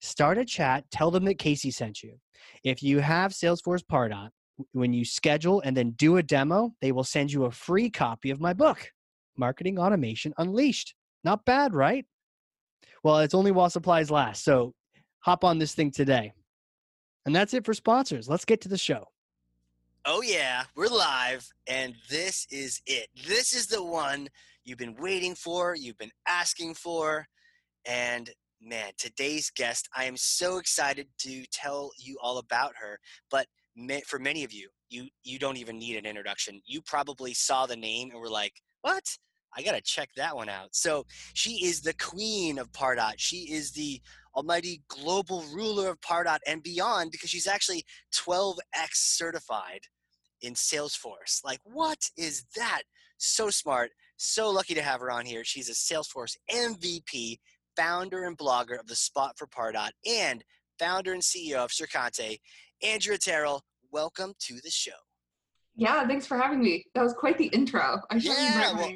Start a chat, tell them that Casey sent you. If you have Salesforce Pardot, when you schedule and then do a demo, they will send you a free copy of my book, Marketing Automation Unleashed. Not bad, right? Well, it's only while supplies last. So hop on this thing today. And that's it for sponsors. Let's get to the show. Oh, yeah, we're live, and this is it. This is the one you've been waiting for, you've been asking for. And man, today's guest, I am so excited to tell you all about her. But for many of you, you you don't even need an introduction. You probably saw the name and were like, "What? I got to check that one out." So, she is the queen of Pardot. She is the almighty global ruler of Pardot and beyond because she's actually 12x certified in Salesforce. Like, what is that? So smart. So lucky to have her on here. She's a Salesforce MVP, founder and blogger of the Spot for Pardot, and founder and CEO of Sercante, Andrea Tarrell, welcome to the show. Yeah, thanks for having me. That was quite the intro. I should yeah, well,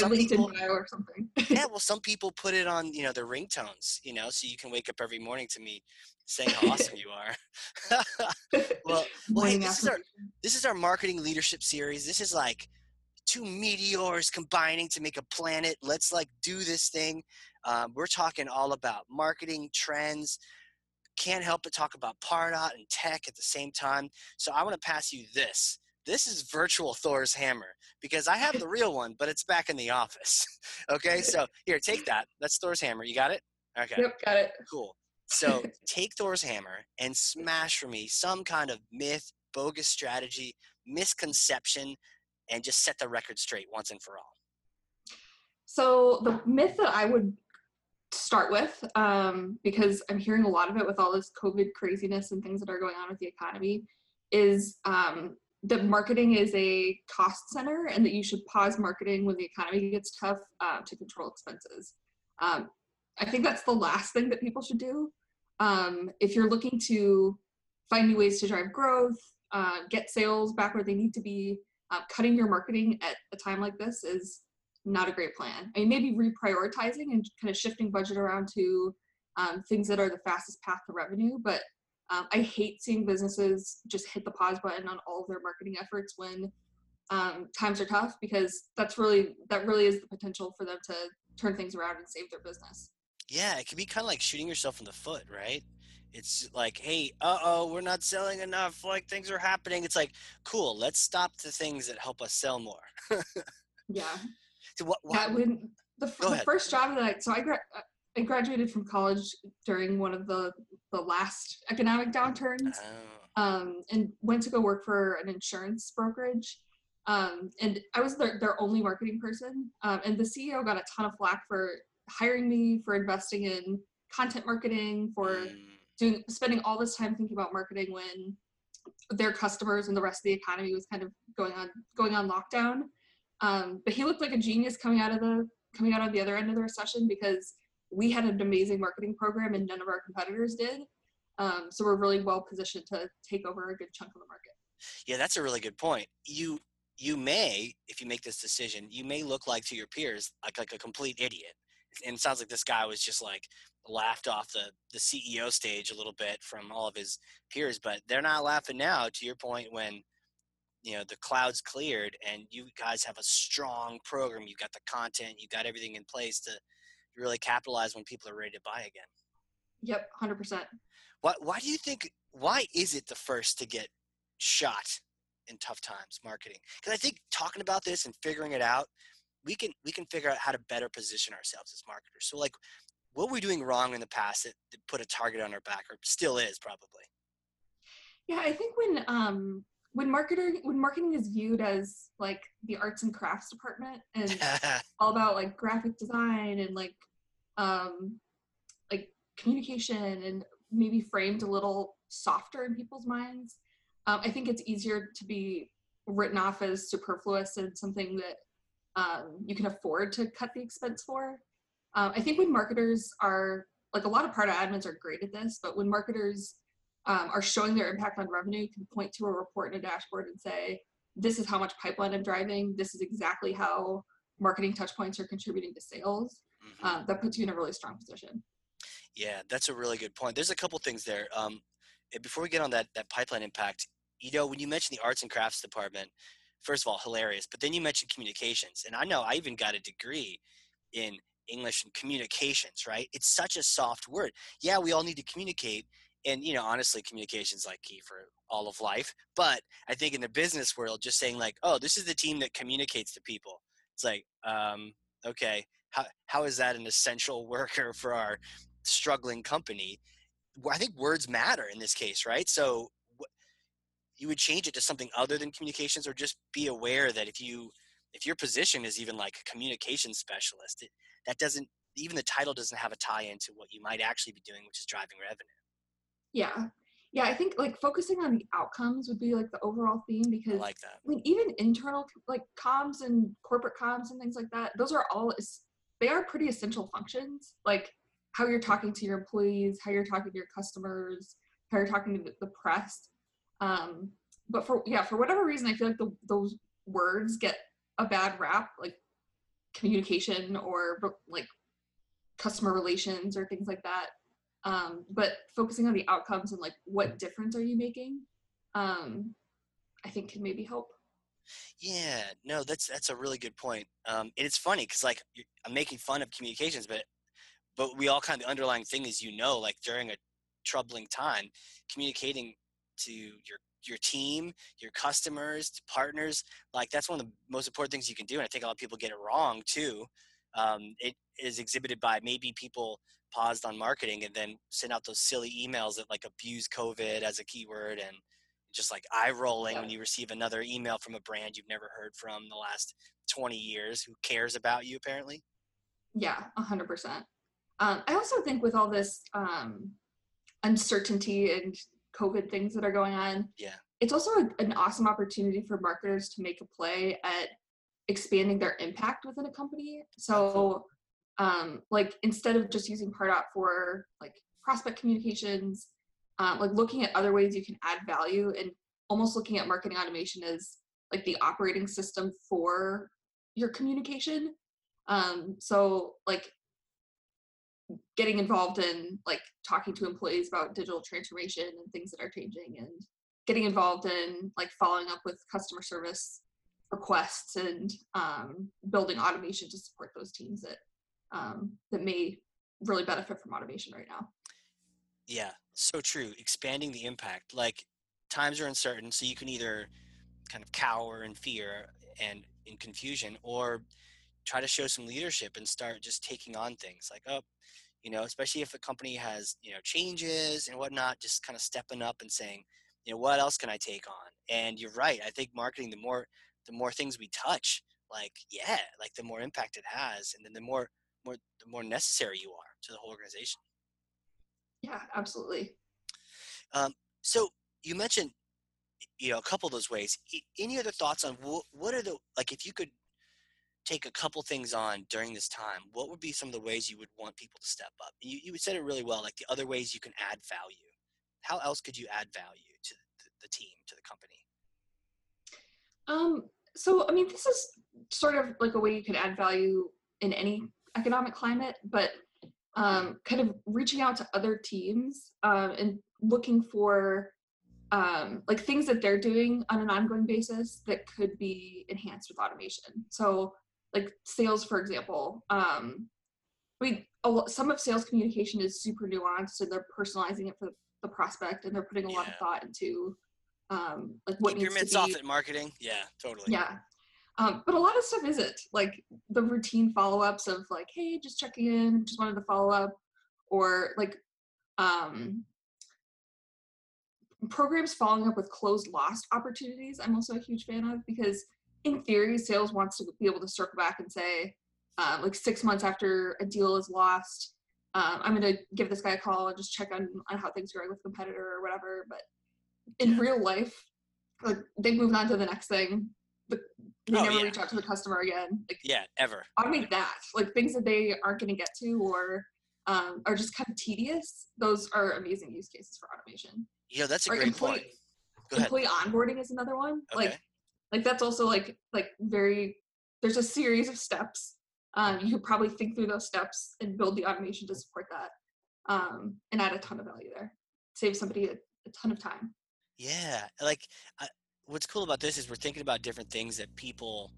my LinkedIn people, bio or something. yeah, well, some people put it on, you know, their ringtones, you know, so you can wake up every morning to me saying how awesome you are. well, well hey, this is our this is our marketing leadership series. This is like two meteors combining to make a planet. Let's like do this thing. Um, we're talking all about marketing trends. Can't help but talk about Pardot and tech at the same time. So I want to pass you this this is virtual Thor's hammer because I have the real one, but it's back in the office. okay, so here, take that. That's Thor's hammer. You got it? Okay. Yep, got it. Cool. So take Thor's hammer and smash for me some kind of myth, bogus strategy, misconception, and just set the record straight once and for all. So the myth that I would start with, um, because I'm hearing a lot of it with all this COVID craziness and things that are going on with the economy, is um, that marketing is a cost center and that you should pause marketing when the economy gets tough uh, to control expenses. Um, I think that's the last thing that people should do. Um, if you're looking to find new ways to drive growth, uh, get sales back where they need to be, uh, cutting your marketing at a time like this is not a great plan. I mean, maybe reprioritizing and kind of shifting budget around to um, things that are the fastest path to revenue, but Um, I hate seeing businesses just hit the pause button on all of their marketing efforts when um, times are tough because that's really that really is the potential for them to turn things around and save their business. Yeah, it can be kind of like shooting yourself in the foot, right? It's like, hey, uh oh, we're not selling enough. Like things are happening. It's like, cool. Let's stop the things that help us sell more. yeah. So what? Yeah. When the, the first job that I so I gra- I graduated from college during one of the the last economic downturns. Oh, um, and went to go work for an insurance brokerage. Um, and I was their, their only marketing person. Um, and the CEO got a ton of flack for hiring me, for investing in content marketing, for mm, doing spending all this time thinking about marketing when their customers and the rest of the economy was kind of going on going on lockdown. Um, but he looked like a genius coming out of the coming out of the other end of the recession because we had an amazing marketing program and none of our competitors did. Um, so we're really well positioned to take over a good chunk of the market. yeah, that's a really good point. You you may, if you make this decision, you may look like to your peers like like a complete idiot. And it sounds like this guy was just like laughed off the the CEO stage a little bit from all of his peers, but they're not laughing now. To your point, when you know the clouds cleared and you guys have a strong program, you've got the content, you've got everything in place to really capitalize when people are ready to buy again. Yep, hundred percent. Why why do you think why is it the first to get shot in tough times marketing? Because I think talking about this and figuring it out, we can we can figure out how to better position ourselves as marketers. So like what were we doing wrong in the past that, that put a target on our back or still is probably? Yeah, I think when um when marketing when marketing is viewed as like the arts and crafts department and all about like graphic design and like um like communication and maybe framed a little softer in people's minds um, i think it's easier to be written off as superfluous and something that um, you can afford to cut the expense for. Um, i think when marketers are like a lot of Pardot admins are great at this but when marketers um, are showing their impact on revenue can point to a report in a dashboard and say this is how much pipeline i'm driving this is exactly how marketing touch points are contributing to sales Mhm. uh, that puts you in a really strong position Yeah, that's a really good point. There's a couple things there. Um, before we get on that that pipeline impact, you know, when you mentioned the arts and crafts department, first of all, hilarious. But then you mentioned communications, and I know I even got a degree in English and communications. Right? It's such a soft word. Yeah, we all need to communicate, and you know, honestly, communications is like key for all of life. But I think in the business world, just saying like, oh, this is the team that communicates to people. It's like, um, okay, how how is that an essential worker for our struggling company i think words matter in this case right so you would change it to something other than communications or just be aware that if you if your position is even like a communications specialist it, that doesn't even the title doesn't have a tie into what you might actually be doing which is driving revenue yeah yeah i think like focusing on the outcomes would be like the overall theme because i like that I mean, even internal like comms and corporate comms and things like that, those are all they are pretty essential functions. Like how you're talking to your employees, how you're talking to your customers, how you're talking to the, the press. Um, but for yeah, for whatever reason, I feel like the, those words get a bad rap, like communication or like customer relations or things like that. Um, but focusing on the outcomes and like what difference are you making, um, I think can maybe help. Yeah, no, that's that's a really good point. Um, and it's funny because like I'm making fun of communications, but but we all kind of the underlying thing is you know like during a troubling time, communicating to your your team, your customers, to partners, like that's one of the most important things you can do. And I think a lot of people get it wrong too. Um, it is exhibited by maybe people paused on marketing and then send out those silly emails that like abuse COVID as a keyword and just like eye rolling when you receive another email from a brand you've never heard from the last 20 years who cares about you apparently Yeah, a hundred percent. Um, I also think with all this um, uncertainty and COVID things that are going on, Yeah. it's also a, an awesome opportunity for marketers to make a play at expanding their impact within a company. So, um, like instead of just using Pardot for like prospect communications, um, like looking at other ways you can add value and almost looking at marketing automation as like the operating system for your communication. Um, so like getting involved in like talking to employees about digital transformation and things that are changing and getting involved in like following up with customer service requests and um, building automation to support those teams that um, that may really benefit from automation right now. Yeah, so true. Expanding the impact. Like times are uncertain, so you can either kind of cower in fear and in confusion, or try to show some leadership and start just taking on things like, oh, you know, especially if a company has, you know, changes and whatnot, just kind of stepping up and saying, you know, what else can I take on? And you're right. I think marketing, the more, the more things we touch, like, yeah, like the more impact it has. And then the more, more, the more necessary you are to the whole organization. Yeah, absolutely. Um, so you mentioned, you know, a couple of those ways. Any other thoughts on what, what are the, like, if you could take a couple things on during this time, what would be some of the ways you would want people to step up? You, you said it really well, like the other ways you can add value. How else could you add value to the, the team, to the company? Um, so, I mean, this is sort of like a way you could add value in any economic climate, but um, kind of reaching out to other teams um, and looking for um, like things that they're doing on an ongoing basis that could be enhanced with automation. So like sales, for example, um, we some of sales communication is super nuanced and they're personalizing it for the prospect and they're putting a yeah. lot of thought into um, like what Keep needs your mitts to off at marketing. Yeah, totally. Yeah. Um, but a lot of stuff isn't like the routine follow-ups of like, hey, just checking in, just wanted to follow up, or like um, programs following up with closed lost opportunities. I'm also a huge fan of because in theory, sales wants to be able to circle back and say, um, like six months after a deal is lost, um, I'm going to give this guy a call and just check on, on how things are going with the competitor or whatever. But in real life, like they've moved on to the next thing. But they oh, never yeah. reach out to the customer again. Like, yeah, ever. Automate that. Like things that they aren't going to get to or um, are just kind of tedious. Those are amazing use cases for automation. Yeah, that's a or great employee, point. Go employee ahead. onboarding is another one. Okay. Like like that's also like like very there's a series of steps um, you could probably think through those steps and build the automation to support that um, and add a ton of value there save somebody a, a ton of time yeah like uh, what's cool about this is we're thinking about different things that people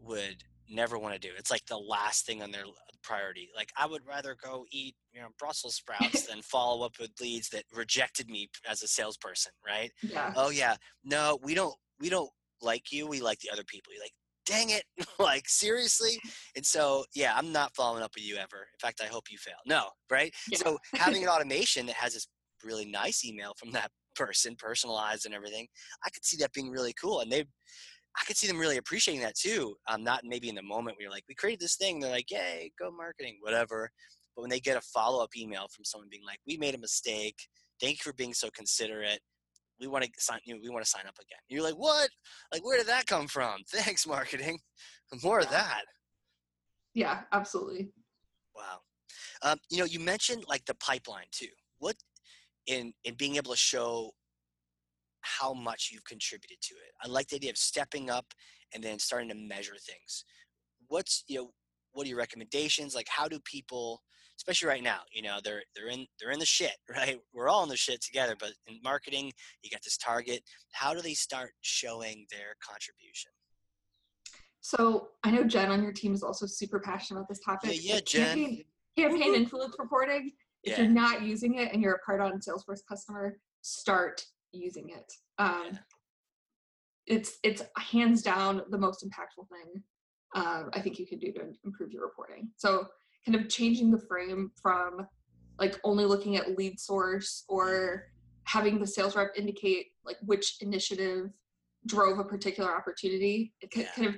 would never want to do it's like the last thing on their priority like i would rather go eat you know brussels sprouts than follow up with leads that rejected me as a salesperson right yeah. oh yeah no we don't we don't like you, we like the other people. You're like, dang it, like seriously. And so, yeah, I'm not following up with you ever. In fact, I hope you fail. No, right? Yeah. So having an automation that has this really nice email from that person, personalized and everything, I could see that being really cool. And they, I could see them really appreciating that too. Um, not maybe in the moment where you're like, we created this thing. They're like, yay, go marketing, whatever. But when they get a follow up email from someone being like, we made a mistake. Thank you for being so considerate we want to sign you know, we want to sign up again you're like what like where did that come from thanks marketing more of that yeah absolutely wow um, you know you mentioned like the pipeline too what in in being able to show how much you've contributed to it. I like the idea of stepping up and then starting to measure things. What's you know what are your recommendations? Like how do people especially right now you know they're they're in they're in the shit right? We're all in the shit together but in marketing you got this target. How do they start showing their contribution? So i know jen on your team is also super passionate about this topic. yeah, yeah jen. campaign, campaign influence reporting if yeah. you're not using it and you're a Pardot on salesforce customer start using it um, yeah. it's it's hands down the most impactful thing uh, I think you can do to improve your reporting. So kind of changing the frame from like only looking at lead source or having the sales rep indicate like which initiative drove a particular opportunity it yeah. kind of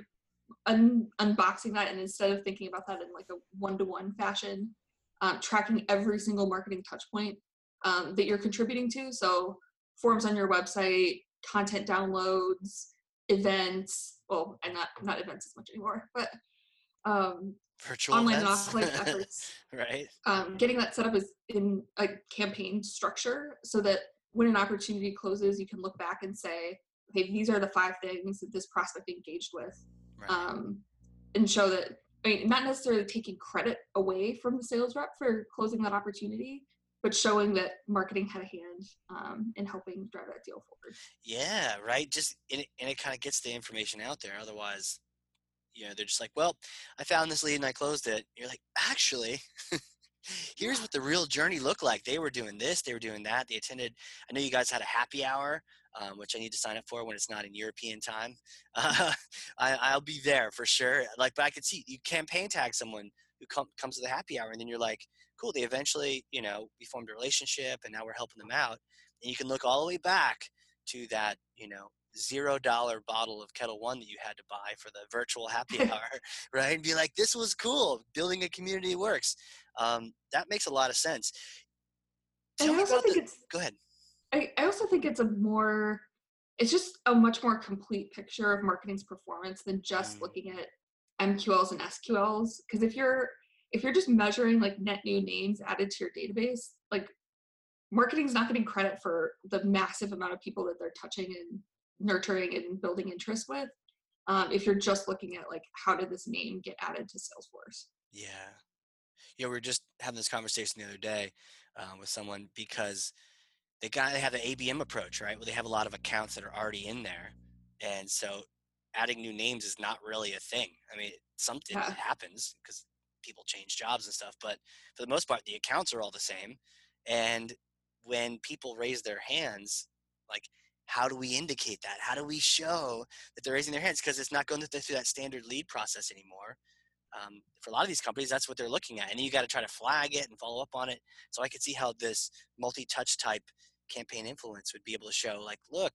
un- unboxing that and instead of thinking about that in like a one-to-one fashion um, tracking every single marketing touch point um, that you're contributing to so forms on your website content downloads events well and not not events as much anymore but um, virtual online events. and offline efforts. right. Um, getting that set up is in a campaign structure so that when an opportunity closes, you can look back and say, okay, these are the five things that this prospect engaged with, right. um, and show that I mean, not necessarily taking credit away from the sales rep for closing that opportunity, but showing that marketing had a hand um, in helping drive that deal forward. Yeah, right. Just and it, and it kind of gets the information out there. Otherwise, you know, they're just like, well, I found this lead and I closed it. You're like, actually, here's what the real journey looked like. They were doing this, they were doing that. They attended. I know you guys had a happy hour, um, which I need to sign up for when it's not in European time. Uh, I, will be there for sure. Like, but I could see you campaign tag someone who come, comes to the happy hour, and then you're like, cool. They eventually, you know, we formed a relationship, and now we're helping them out. And you can look all the way back to that, you know, zero dollar bottle of Ketel One that you had to buy for the virtual happy hour, right? And be like, this was cool. Building a community works. Um, that makes a lot of sense. Tell I also think the, it's. Go ahead. I, I also think it's a more. It's just a much more complete picture of marketing's performance than just mm. looking at MQLs and SQLs. Because if you're if you're just measuring like net new names added to your database, like marketing's not getting credit for the massive amount of people that they're touching and nurturing and building interest with um, if you're just looking at like how did this name get added to salesforce yeah yeah we were just having this conversation the other day uh, with someone because they got they have the abm approach right where they have a lot of accounts that are already in there and so adding new names is not really a thing i mean something yeah. happens because people change jobs and stuff but for the most part the accounts are all the same and when people raise their hands like how do we indicate that? How do we show that they're raising their hands? Because it's not going through that standard lead process anymore. Um, for a lot of these companies, that's what they're looking at. And you got to try to flag it and follow up on it. So I could see how this multi-touch type campaign influence would be able to show like, look,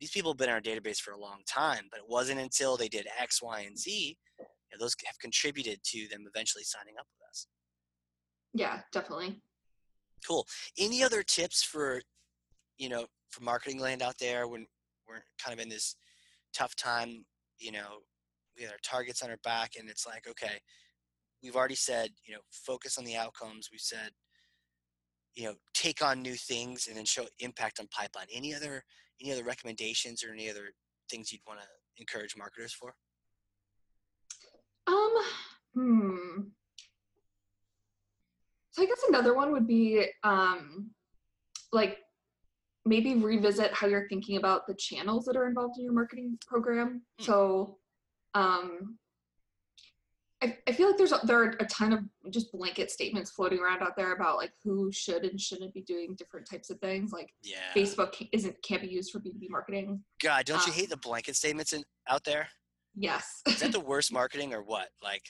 these people have been in our database for a long time, but it wasn't until they did X, Y, and Z, you know, those have contributed to them eventually signing up with us. Yeah, definitely. Cool. Any other tips for, you know, for marketing land out there when we're kind of in this tough time, you know, we have our targets on our back and it's like, okay, we've already said, you know, focus on the outcomes. We've said, you know, take on new things and then show impact on pipeline. Any other any other recommendations or any other things you'd want to encourage marketers for? Um, hmm. So I guess another one would be um like maybe revisit how you're thinking about the channels that are involved in your marketing program. Hmm. So, um, I, I feel like there's a, there are a ton of just blanket statements floating around out there about like who should and shouldn't be doing different types of things. Like yeah. Facebook isn't can't be used for B two B marketing. God, don't um, you hate the blanket statements in, out there? Yes. Is that the worst marketing or what? Like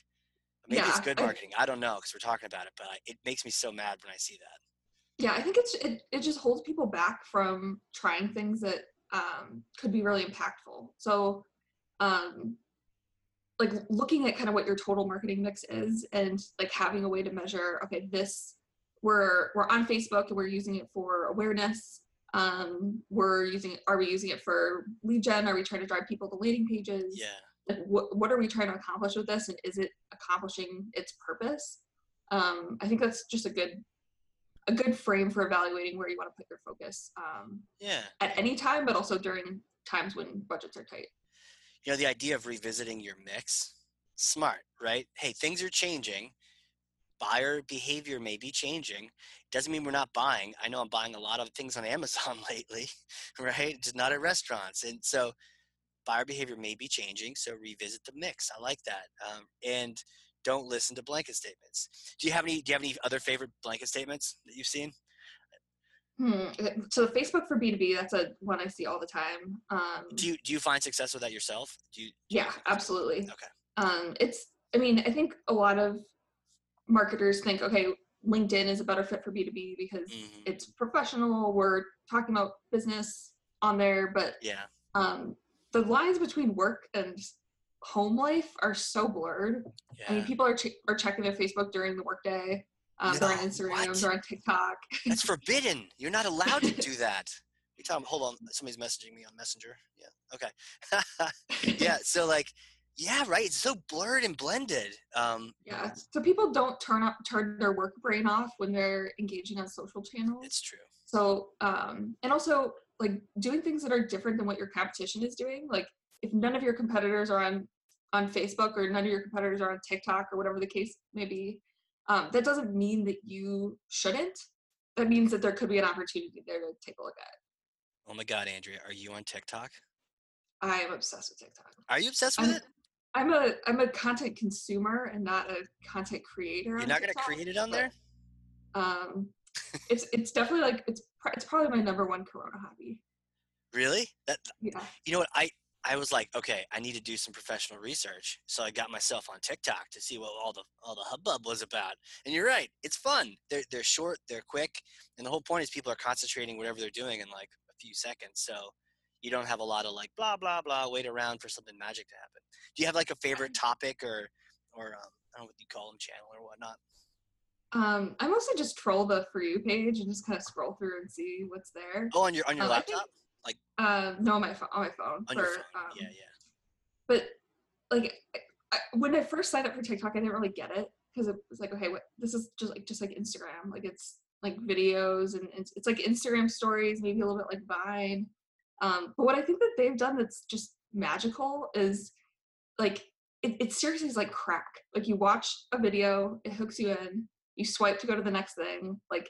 maybe yeah, it's good marketing. I, I don't know because we're talking about it, but I, it makes me so mad when I see that yeah i think it's it, it just holds people back from trying things that um, could be really impactful so um, like looking at kind of what your total marketing mix is and like having a way to measure okay this we're we're on facebook and we're using it for awareness um, we're using are we using it for lead gen? Are we trying to drive people to landing pages? Yeah. Like what, what are we trying to accomplish with this and is it accomplishing its purpose? Um, i think that's just a good a good frame for evaluating where you want to put your focus um, yeah. at any time but also during times when budgets are tight you know the idea of revisiting your mix smart right hey things are changing buyer behavior may be changing doesn't mean we're not buying i know i'm buying a lot of things on amazon lately right just not at restaurants and so buyer behavior may be changing so revisit the mix i like that um, and don't listen to blanket statements. Do you have any? Do you have any other favorite blanket statements that you've seen? Hmm. So Facebook for B two B, that's a one I see all the time. Um, do you do you find success with that yourself? Do you? Do yeah, you absolutely. Okay. Um, it's. I mean, I think a lot of marketers think, okay, LinkedIn is a better fit for B two B because mm-hmm. it's professional. We're talking about business on there, but yeah. Um, the lines between work and home life are so blurred. Yeah. I mean, people are ch- are checking their Facebook during the workday. Um, no, they're on Instagram. What? They're on TikTok. That's forbidden. You're not allowed to do that. You tell them, hold on, somebody's messaging me on Messenger. Yeah. Okay. yeah. So like, yeah, right. It's so blurred and blended. Um, yeah. So people don't turn up, turn their work brain off when they're engaging on social channels. It's true. So, um, and also like doing things that are different than what your competition is doing. Like if none of your competitors are on on Facebook or none of your competitors are on TikTok or whatever the case may be, um, that doesn't mean that you shouldn't. That means that there could be an opportunity there to take a look at. Oh my God, Andrea, are you on TikTok? I am obsessed with TikTok. Are you obsessed with I'm, it? I'm a I'm a content consumer and not a content creator. You're not gonna create it on but, there? Um, it's it's definitely like it's it's probably my number one Corona hobby. Really? That Yeah. you know what I I was like, okay, I need to do some professional research. So I got myself on TikTok to see what all the all the hubbub was about. And you're right, it's fun. They're they're short, they're quick, and the whole point is people are concentrating whatever they're doing in like a few seconds. So you don't have a lot of like blah blah blah wait around for something magic to happen. Do you have like a favorite topic or or um, I don't know what you call them channel or whatnot? Um, I mostly just troll the for you page and just kind of scroll through and see what's there. Oh, on your on your Um, I laptop? Uh, no, on my phone. On my phone. On for, phone? Um, yeah, yeah. But like, I, when I first signed up for TikTok, I didn't really get it because it was like, okay, what this is just like just like Instagram. Like it's like videos and it's, it's like Instagram stories, maybe a little bit like Vine. Um, but what I think that they've done that's just magical is like it, it seriously is like crack. Like you watch a video, it hooks you in. You swipe to go to the next thing. Like.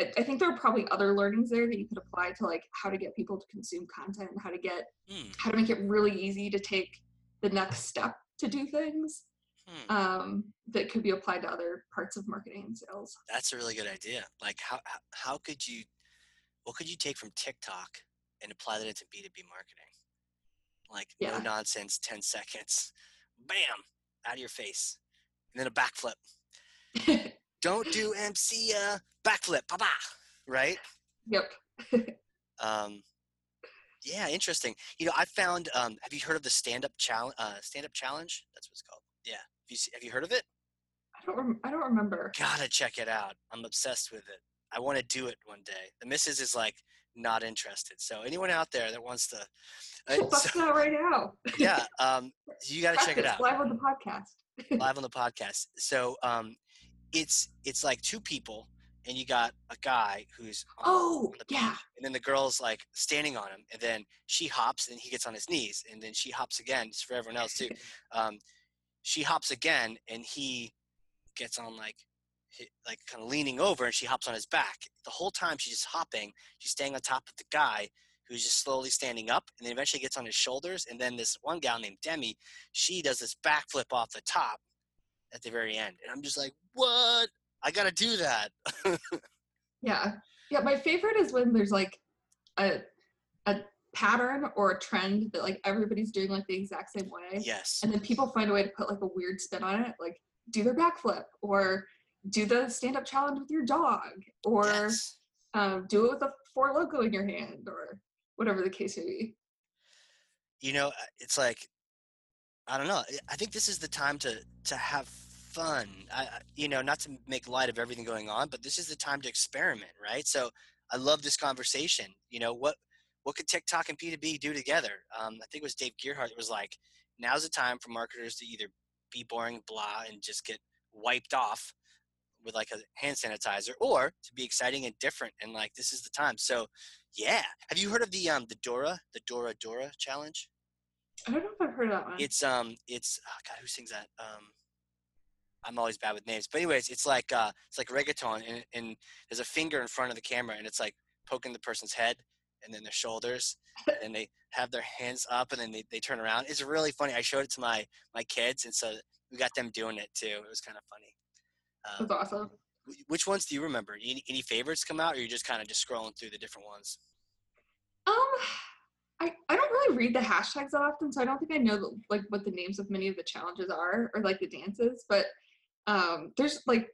I I think there are probably other learnings there that you could apply to like how to get people to consume content, and how to get Hmm, how to make it really easy to take the next step to do things hmm. um, that could be applied to other parts of marketing and sales. That's a really good idea. Like how how, how could you what could you take from TikTok and apply that into B2B marketing? Like no nonsense, 10 seconds. Bam, out of your face. And then a backflip. Don't do MC uh backflip. Ba right? yep. Um yeah, interesting. You know, I found um have you heard of the stand up challenge uh stand up challenge? That's what it's called. Yeah. Have you have you heard of it? I don't. Rem- I don't remember. gotta check it out. I'm obsessed with it. I want to do it one day. The missus is like not interested. So anyone out there that wants to, uh, so- it out right now. yeah, um, you got to check it out live on the podcast. live on the podcast. So um, it's it's like two people, and you got a guy who's on, Oh, on the yeah. beach, and then the girl's like standing on him, and then she hops, and he gets on his knees, and then she hops again. It's for everyone else too. Um, she hops again, and he gets on like like kind of leaning over and she hops on his back the whole time she's just hopping she's staying on top of the guy who's just slowly standing up and then eventually gets on his shoulders and then this one gal named demi she does this backflip off the top at the very end and i'm just like what i gotta do that Yeah. Yeah. My favorite is when there's like a a pattern or a trend that like everybody's doing like the exact same way. yes and then people find a way to put like a weird spin on it like do their backflip or do the stand up challenge with your dog or yes. um, do it with a four logo in your hand or whatever the case may be you know uh, it's like i don't know I- i think this is the time to to have fun. I, you know not to make light of everything going on but this is the time to experiment right? So i love this conversation. You know what what could tiktok and B2B do together? Um, i think it was dave Gerhardt that was like now's the time for marketers to either be boring blah and just get wiped off with like a hand sanitizer or to be exciting and different and like this is the time. So yeah. Have you heard of the um the dora the dora dora challenge? I don't know if i've heard of that one. It's um it's oh god who sings that? Um i'm always bad with names. But anyways it's like uh it's like reggaeton and, and there's a finger in front of the camera and it's like poking the person's head and then their shoulders and they have their hands up and then they, they turn around. It's really funny. I showed it to my my kids and so we got them doing it too. It was kind of funny. Um, that's awesome. which ones do you remember? Any, any favorites come out or you're just kind of just scrolling through the different ones? Um I, I don't really read the hashtags that often so i don't think i know the, like what the names of many of the challenges are or like the dances but um there's like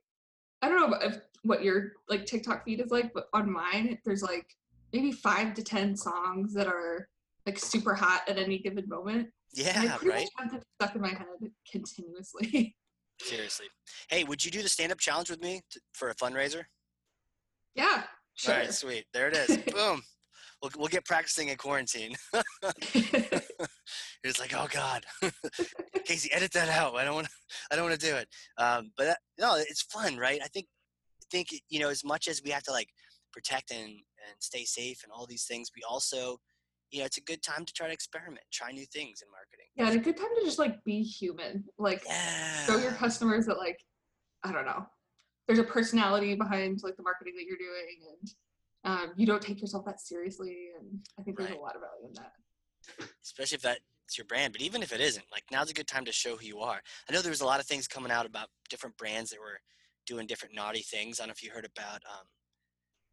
i don't know if what your like tiktok feed is like but on mine there's like maybe five to ten songs that are like super hot at any given moment Yeah, and i pretty right much have them stuck in my head continuously seriously hey would you do the stand-up challenge with me to, for a fundraiser yeah sure All right, sweet. There it is. Boom. We'll, we'll get practicing in quarantine. it's like, oh God, Casey, edit that out. I don't want. to, I don't want to do it. Um, but that, no, it's fun, right? I think. I think you know, as much as we have to like protect and and stay safe and all these things, we also you know, it's a good time to try to experiment, try new things in marketing. Yeah, and a good time to just like be human. Like Yeah. show your customers that like I don't know. There's a personality behind like the marketing that you're doing and um, you don't take yourself that seriously and I think there's Right. a lot of value in that. especially if that's your brand. But even if it isn't, like now's a good time to show who you are. I know there was a lot of things coming out about different brands that were doing different naughty things. I don't know if you heard about um,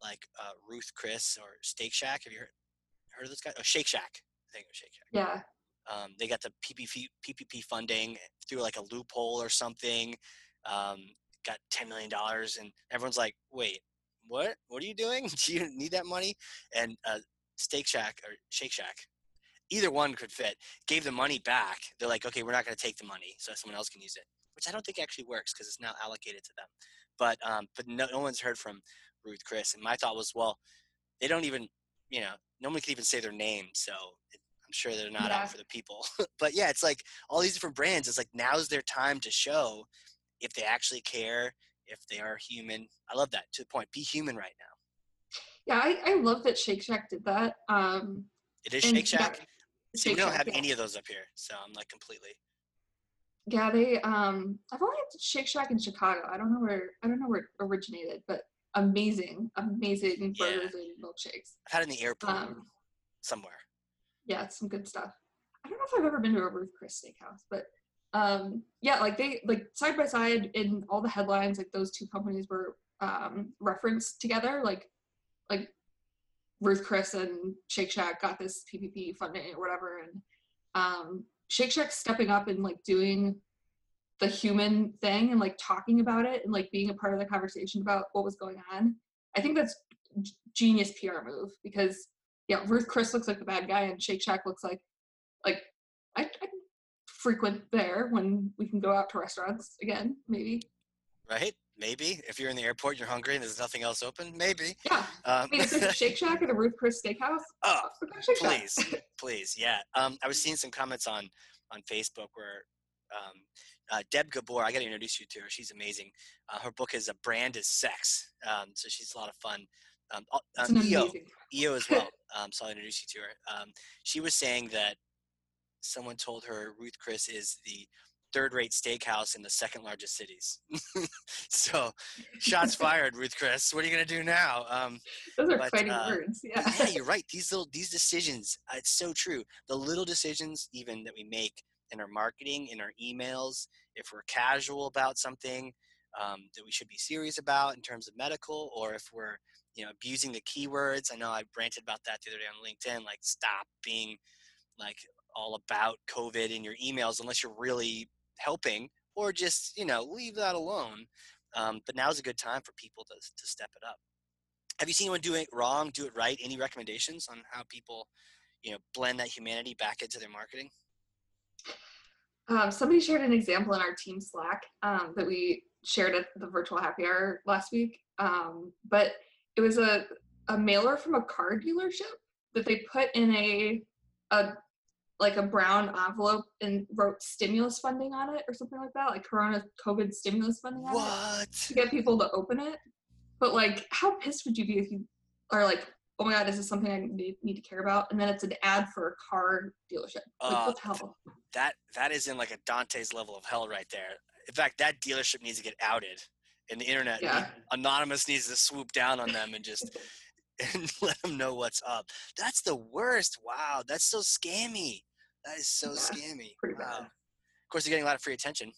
like uh, Ruth Chris or Steak Shack. Have you heard heard of this guy? Oh, Shake Shack. I think it was Shake Shack. Yeah. Um, they got the PPP, PPP funding through like a loophole or something. Um, got ten million dollars, and everyone's like, "Wait, what? What are you doing? Do you need that money?" And uh, Steak Shack or Shake Shack, either one could fit. Gave the money back. They're like, "Okay, we're not going to take the money, so someone else can use it," which I don't think actually works because it's now allocated to them. But um, but no, no one's heard from Ruth Chris, and my thought was, well, they don't even, you know, no one can even say their name, so it, I'm sure they're not Yeah. out for the people. but yeah, it's like all these different brands. It's like now's their time to show if they actually care, if they are human. I love that to the point. Be human right now. Yeah, I, I love that Shake Shack did that. Um It is Shake Shack. See, we don't Shack, have yeah. any of those up here, so I'm like completely. Yeah, they um I've only had Shake Shack in Chicago. I don't know where I don't know where it originated, but amazing, amazing Yeah. burgers and milkshakes. I've had in the airport Um somewhere. yeah, it's some good stuff. I don't know if I've ever been to a Ruth Chris steakhouse, but um yeah, like they like side by side in all the headlines, like those two companies were um referenced together, like like Ruth Chris and Shake Shack got this PPP funding or whatever, and um Shake Shack stepping up and like doing the human thing and like talking about it and like being a part of the conversation about what was going on. I think that's genius PR move because yeah, Ruth Chris looks like the bad guy and Shake Shack looks like like frequent there when we can go out to restaurants again, maybe. Right? Maybe if you're in the airport, you're hungry, and there's nothing else open. Maybe. Yeah. Um, I mean, if there's a Shake Shack and the Ruth Chris steakhouse, oh, let's go to Shake please, please, yeah. Um, I was seeing some comments on on Facebook where um, uh, Deb Gabor, I got to introduce you to her. She's amazing. Uh, her book is a brand is sex, um, so she's a lot of fun. Um, um, EO. EO as well. Um, so I'll introduce you to her. Um, she was saying that someone told her Ruth Chris is the third-rate steakhouse in the second largest cities. so, shots fired, Ruth Chris. What are you gonna do now? Um, Those are but, fighting uh, words. Yeah. yeah, you're right. These little these decisions, uh, it's so true. The little decisions even that we make in our marketing, in our emails, if we're casual about something um, that we should be serious about in terms of medical, or if we're you know abusing the keywords. I know I ranted about that the other day on LinkedIn. Like, stop being like all about COVID in your emails unless you're really helping, or just you know leave that alone. Um, but now's a good time for people to to step it up. Have you seen anyone do it wrong, do it right? Any recommendations on how people, you know, blend that humanity back into their marketing? Um, somebody shared an example in our team Slack um, that we shared at the virtual happy hour last week. Um, but it was a, a mailer from a car dealership that they put in a, a like a brown envelope and wrote stimulus funding on it or something like that, like Corona COVID stimulus funding on it to get people to open it. But like, how pissed would you be if you are like, oh my god, is this something I need, need to care about? And then it's an ad for a car dealership. Like, Uh, what the hell? That that is in like a Dante's level of hell right there. In fact, that dealership needs to get outed, and the internet Yeah. anonymous needs to swoop down on them and just and let them know what's up. That's the worst. Wow, that's so scammy. That is so Yeah, scammy. pretty bad. Of course, they're getting a lot of free attention,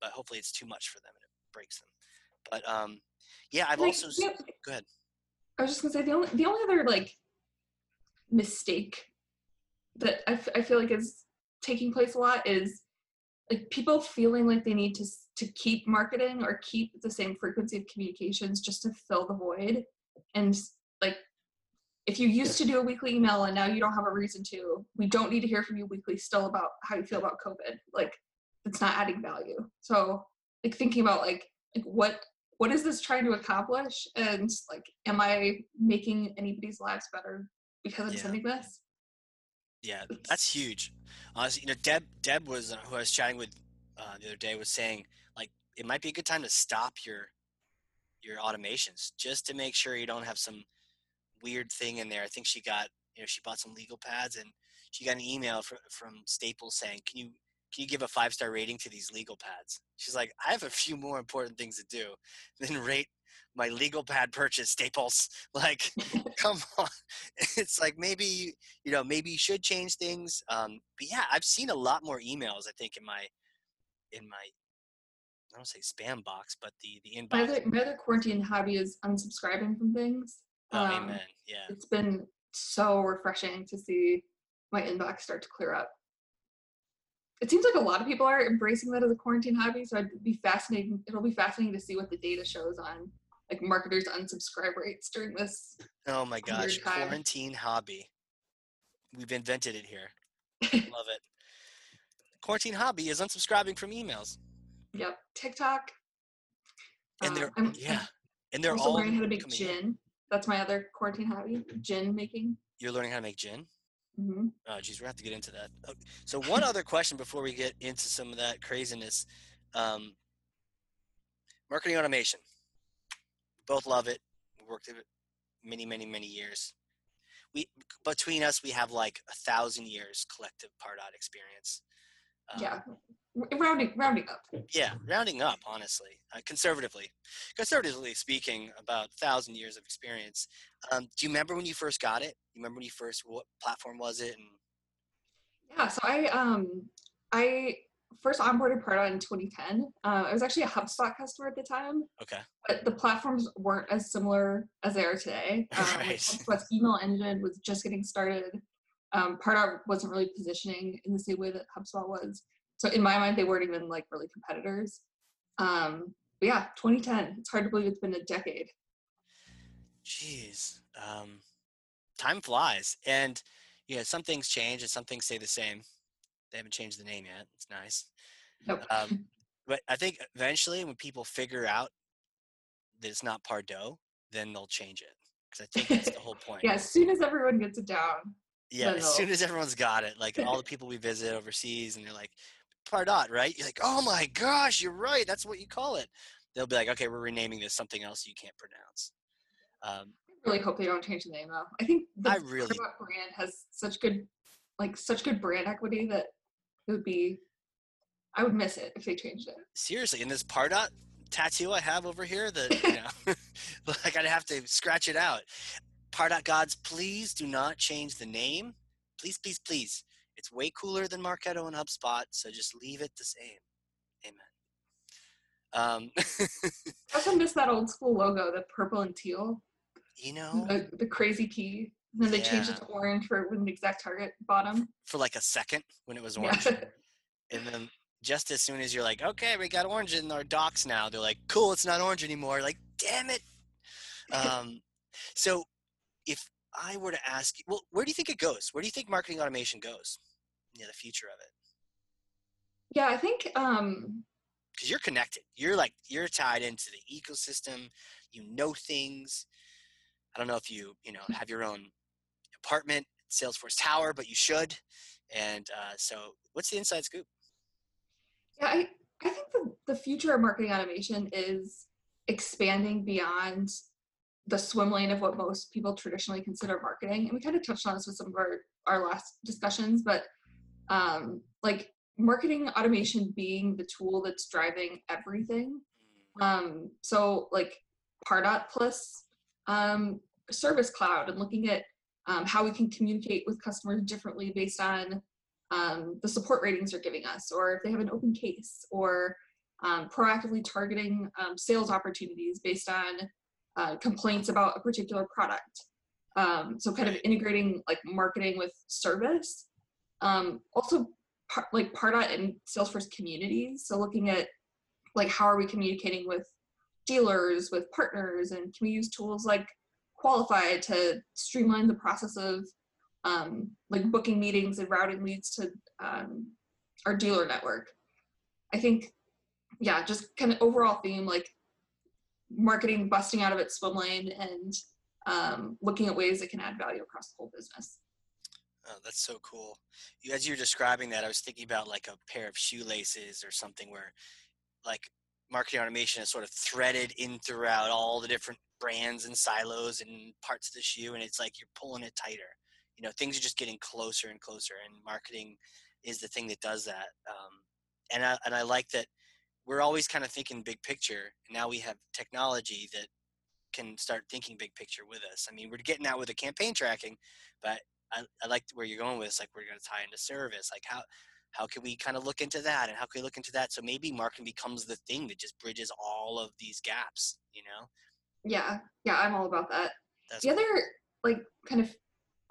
but hopefully, it's too much for them and it breaks them. But um, yeah, I've Like, also yeah, go ahead. I was just gonna say the only the only other like mistake that I, f- I feel like is taking place a lot is like people feeling like they need to to keep marketing or keep the same frequency of communications just to fill the void and like if you used to do a weekly email and now you don't have a reason to we don't need to hear from you weekly still about how you feel about covid like it's not adding value so like thinking about like like what what is this trying to accomplish and like am i making anybody's lives better because i'm Yeah. sending this Yeah, that's huge. Honestly, you know, Deb Deb was uh, who I was chatting with uh, the other day was saying like it might be a good time to stop your your automations just to make sure you don't have some weird thing in there. I think she got you know she bought some legal pads and she got an email from from Staples saying, "Can you can you give a five star rating to these legal pads?" She's like, "I have a few more important things to do than rate my legal pad purchase, Staples. Like, come on. It's like maybe you know maybe you should change things. Um, but yeah, I've seen a lot more emails. I think in my in my I don't say spam box, but the the inbox. My other, my other quarantine hobby is unsubscribing from things. Oh, um, amen. Yeah. It's been so refreshing to see my inbox start to clear up. It seems like a lot of people are embracing that as a quarantine hobby, so I'd be fascinating. It'll be fascinating to see what the data shows on like marketers' unsubscribe rates during this. Oh my gosh, quarantine hobby. We've invented it here. Love it. Quarantine hobby is unsubscribing from emails, Yep, TikTok. and Um, they're yeah, and they're also all learning how to make gin. That's my other quarantine hobby, gin making. You're learning how to make gin. Mm-hmm. Oh, geez, we have to get into that. Oh, So, one other question before we get into some of that craziness: um, marketing automation. Both love it. We worked at it many, many, many years. We between us, we have like a thousand years collective Pardot experience. Um, yeah, rounding rounding up. yeah, rounding up, honestly, uh, conservatively, conservatively speaking, about thousand years of experience. Um, do you remember when you first got it? You remember when you first what platform was it? And Yeah, so I um I first onboarded Pardot in 2010. Uh, I was actually a HubSpot customer at the time, okay, but the platforms weren't as similar as they are today. Um, Right. HubSpot's email engine was just getting started. Um, Pardot wasn't really positioning in the same way that HubSpot was. So in my mind, they weren't even like really competitors. Um, but yeah, 2010. It's hard to believe it's been a decade. Jeez, um, time flies, and yeah, some things change and some things stay the same. They haven't changed the name yet. It's nice, Nope. um, but I think eventually when people figure out that it's not Pardo, then they'll change it because I think that's the whole point. yeah, as soon as everyone gets it down, Yeah, as soon as everyone's got it, like all the people we visit overseas, and they're like, Pardot, right? You're like, oh my gosh, you're right. That's what you call it. They'll be like, okay, we're renaming this something else you can't pronounce. Um, I really hope they don't change the name though. I think the I really- brand has such good, like such good brand equity that it would be. I would miss it if they changed it. seriously, in this Pardot tattoo I have over here, that you know, like I'd have to scratch it out. Pardot gods, please do not change the name. Please, please, please. It's way cooler than Marketo and HubSpot, so just leave it the same. Amen. Um, I also miss that old school logo, the purple and teal, you know, the, the crazy P. And then they changed it to orange for the ExactTarget bottom. for like a second when it was Yeah. orange. And then just as soon as you're like, okay, we got orange in our docs now, they're like, cool, it's not orange anymore. Like, damn it. Um, so if I were to ask you, well, where do you think it goes? Where do you think marketing automation goes? Yeah, the future of it. yeah, I think um, Because you're connected. You're like, you're tied into the ecosystem. You know things. I don't know if you, you know, have your own apartment, Salesforce Tower, but you should. And uh, so what's the inside scoop? Yeah, I, I think the, the future of marketing automation is expanding beyond the swim lane of what most people traditionally consider marketing. And we kind of touched on this with some of our, our last discussions, but um, like marketing automation being the tool that's driving everything. Um, so like Pardot plus um, Service Cloud and looking at um, how we can communicate with customers differently based on um, the support ratings they're giving us, or if they have an open case, or um, proactively targeting um, sales opportunities based on uh, complaints about a particular product. Um, so kind of integrating like marketing with service. Um, also, par- like Pardot and Salesforce communities. So looking at like how are we communicating with dealers, with partners, and can we use tools like Qualify to streamline the process of um, like booking meetings and routing leads to um, our dealer network. I think, yeah, just kind of overall theme like marketing busting out of its swim lane and um, looking at ways it can add value across the whole business. Oh, that's so cool. As you were describing that, I was thinking about like a pair of shoelaces or something where, like, marketing automation is sort of threaded in throughout all the different brands and silos and parts of the shoe, and it's like you're pulling it tighter. you know things are just getting closer and closer and marketing is the thing that does that um, and I, and I like that we're always kind of thinking big picture and now we have technology that can start thinking big picture with us i mean we're getting out with the campaign tracking but i, I like where you're going with this like we're going to tie into service like how how can we kind of look into that and how can we look into that so maybe marketing becomes the thing that just bridges all of these gaps you know Yeah, yeah, I'm all about that. that's the other like kind of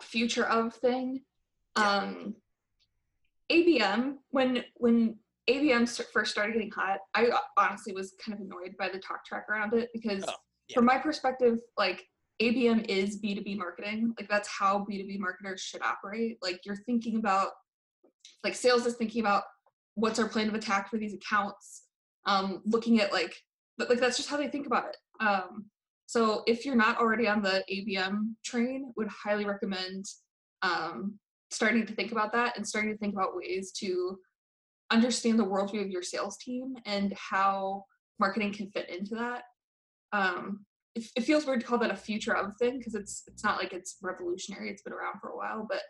future of thing Yeah. um abm when when abm first started getting hot i honestly was kind of annoyed by the talk track around it because Oh, yeah. from my perspective like abm is b2b marketing like that's how b2b marketers should operate like you're thinking about like sales is thinking about what's our plan of attack for these accounts um looking at like but like that's just how they think about it um so if you're not already on the ABM train, would highly recommend um, starting to think about that and starting to think about ways to understand the worldview of your sales team and how marketing can fit into that. Um, it, it feels weird to call that a future of thing because it's it's not like it's revolutionary. It's been around for a while, but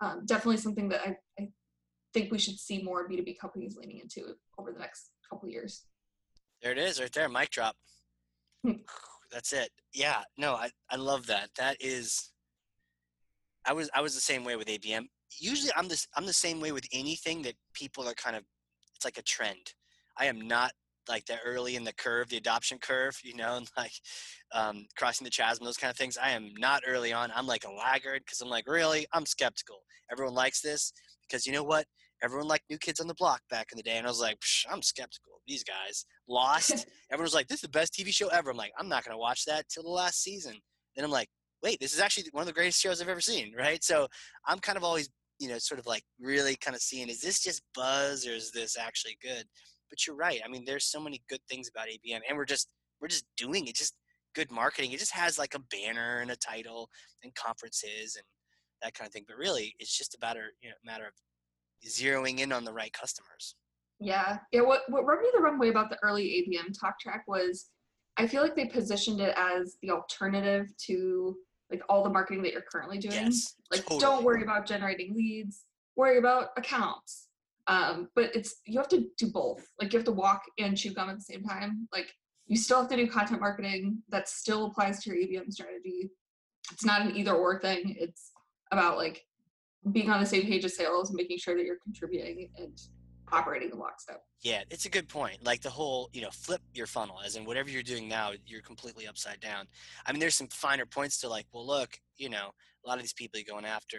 um, definitely something that I, I think we should see more B2B companies leaning into over the next couple years. There it is, right there. Mic drop. Hmm. That's it. Yeah. No, I, I love that. That is. I was I was the same way with ABM. Usually, I'm this I'm the same way with anything that people are kind of. It's like a trend. I am not like the early in the curve, the adoption curve, you know, and like um, crossing the chasm, those kind of things. I am not early on. I'm like a laggard because I'm like, really, I'm skeptical. Everyone likes this because you know what? Everyone liked New Kids on the Block back in the day, and I was like, Psh, I'm skeptical. These guys lost. Everyone was like, "This is the best TV show ever." I'm like, I'm not gonna watch that till the last season. Then I'm like, wait, this is actually one of the greatest shows I've ever seen, right? So I'm kind of always, you know, sort of like really kind of seeing, is this just buzz or is this actually good? But you're right. I mean, there's so many good things about ABM, and we're just we're just doing it. Just good marketing. It just has like a banner and a title and conferences and that kind of thing. But really, it's just about a you know, matter of zeroing in on the right customers. Yeah, yeah. What what rubbed me the wrong way about the early ABM talk track was, I feel like they positioned it as the alternative to like all the marketing that you're currently doing. Yes, like totally. don't worry about generating leads, worry about accounts. Um, but it's you have to do both. Like you have to walk and chew gum at the same time. Like you still have to do content marketing that still applies to your ABM strategy. It's not an either or thing. It's about like being on the same page as sales and making sure that you're contributing and operating in lockstep. Yeah, it's a good point. Like the whole, you know, flip your funnel, as in whatever you're doing now, you're completely upside down. I mean, there's some finer points to like, well, look, you know, a lot of these people you're going after,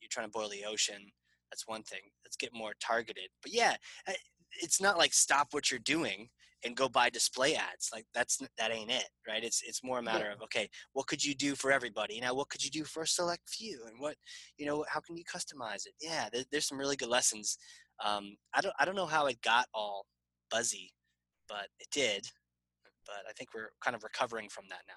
you're trying to boil the ocean. That's one thing. Let's get more targeted. But yeah, it's not like stop what you're doing and go buy display ads. Like that's that ain't it, right? It's it's more a matter of okay, what could you do for everybody? Now, what could you do for a select few, and what, you know, how can you customize it? Yeah, there, there's some really good lessons um, I don't I don't know how it got all buzzy, but it did. But I think we're kind of recovering from that now.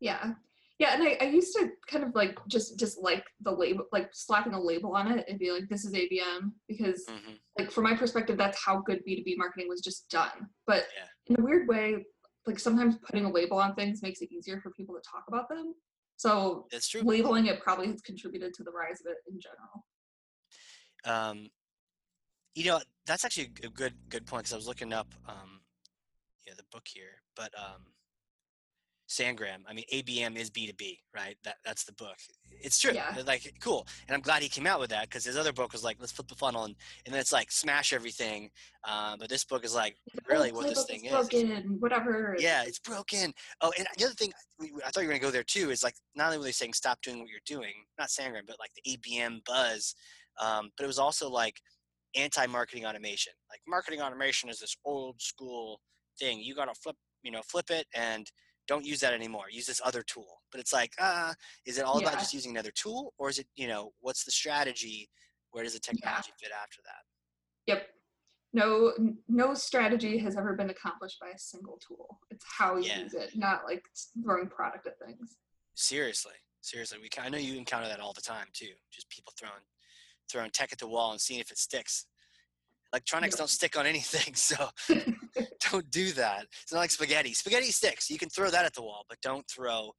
Yeah. Yeah, and I, I used to kind of like just just like the label like slapping a label on it and be like, this is ABM because hmm like from my perspective, that's how good B2B marketing was just done. But Yeah. in a weird way, like sometimes putting a label on things makes it easier for people to talk about them. So That's true. labeling it probably has contributed to the rise of it in general. Um, you know, that's actually a good good point because I was looking up, um, yeah, the book here, but um, Sangram. I mean, ABM is B two B, right? That that's the book. It's true. Yeah. Like cool, and I'm glad he came out with that because his other book was like, let's flip the funnel, and, and then it's like smash everything. Uh, but this book is like really Oh, what this thing is broken, whatever. Yeah, it's broken. Oh, and the other thing I thought you were gonna go there too is like not only were they saying stop doing what you're doing, not Sangram, but like the ABM buzz, um, but it was also like anti-marketing automation. Like marketing automation is this old school thing. You gotta flip, you know, flip it and don't use that anymore. Use this other tool. But it's like, ah, is it all about just using another tool, or is it, you know, what's the strategy? Where does the technology fit after that? Yep. No, no strategy has ever been accomplished by a single tool. It's how you Yeah. use it, not like throwing product at things. Seriously, seriously, we. I know you encounter that all the time too. Just people throwing, throwing tech at the wall and seeing if it sticks. Electronics Yep. don't stick on anything, so don't do that. It's not like spaghetti. Spaghetti sticks. You can throw that at the wall, but don't throw,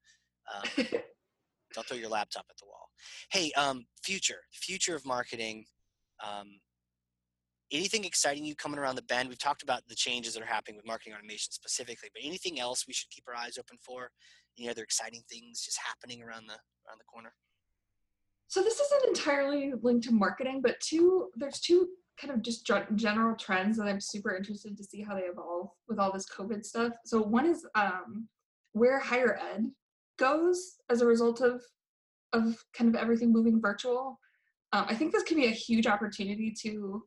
um, Don't throw your laptop at the wall. Hey, um, future, future of marketing. Um, anything exciting you coming around the bend? We've talked about the changes that are happening with marketing automation specifically, but anything else we should keep our eyes open for? Any other exciting things just happening around the around the corner? So this isn't entirely linked to marketing, but two there's two kind of just general trends that I'm super interested to see how they evolve with all this COVID stuff. So one is um, where higher ed goes as a result of of kind of everything moving virtual. Um, I think this could be a huge opportunity to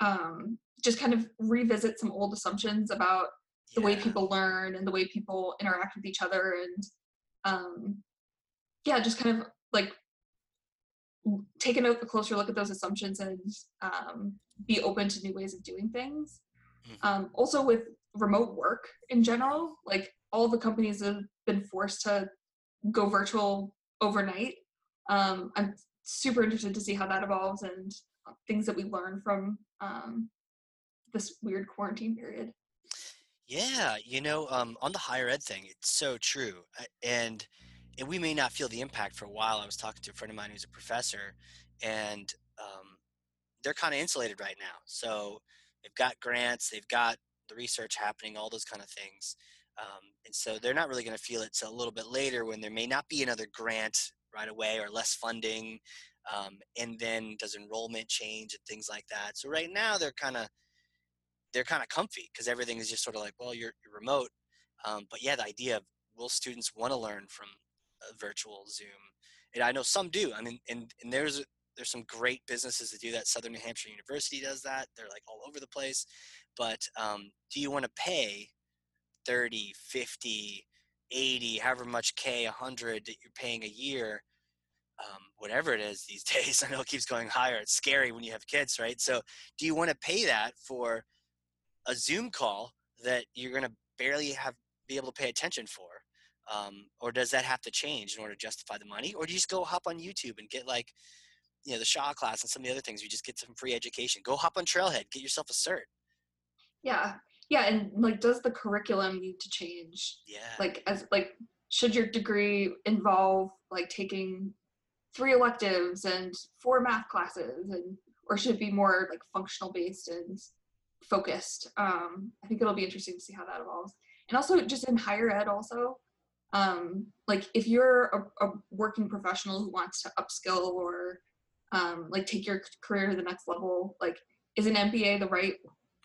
um, just kind of revisit some old assumptions about the way people learn and the way people interact with each other and um, yeah just kind of like take a closer look at those assumptions and um, be open to new ways of doing things. Mm-hmm. um, also with remote work in general like all the companies have been forced to go virtual overnight. Um, i'm super interested to see how that evolves and things that we learn from um, this weird quarantine period. Yeah, you know, um, on the higher ed thing, it's so true, and and we may not feel the impact for a while. I was talking to a friend of mine who's a professor, and um, they're kind of insulated right now. So they've got grants, they've got the research happening, all those kind of things, um, and so they're not really going to feel it till a little bit later when there may not be another grant right away or less funding, um, and then does enrollment change and things like that. So right now they're kind of they're kind of comfy because everything is just sort of like, well, you're, you're remote. Um, but yeah, the idea of will students want to learn from a virtual Zoom? And I know some do. I mean, and, and there's there's some great businesses that do that. Southern New Hampshire University does that. They're like all over the place. But um, do you want to pay 30, 50, 80, however much K, 100 that you're paying a year? Um, whatever it is these days. I know it keeps going higher. It's scary when you have kids, right? So, do you want to pay that for a Zoom call that you're going to barely have be able to pay attention for? Um, or does that have to change in order to justify the money? Or do you just go hop on YouTube and get like, you know, the Shaw class and some of the other things? You just get some free education. Go hop on Trailhead, get yourself a cert. Yeah, yeah, and like, does the curriculum need to change? Yeah. Like, as like, should your degree involve like taking three electives and four math classes, and or should it be more like functional based and focused. Um, I think it'll be interesting to see how that evolves. And also just in higher ed also, um, like if you're a, a, working professional who wants to upskill or um, like take your career to the next level, like is an MBA the right,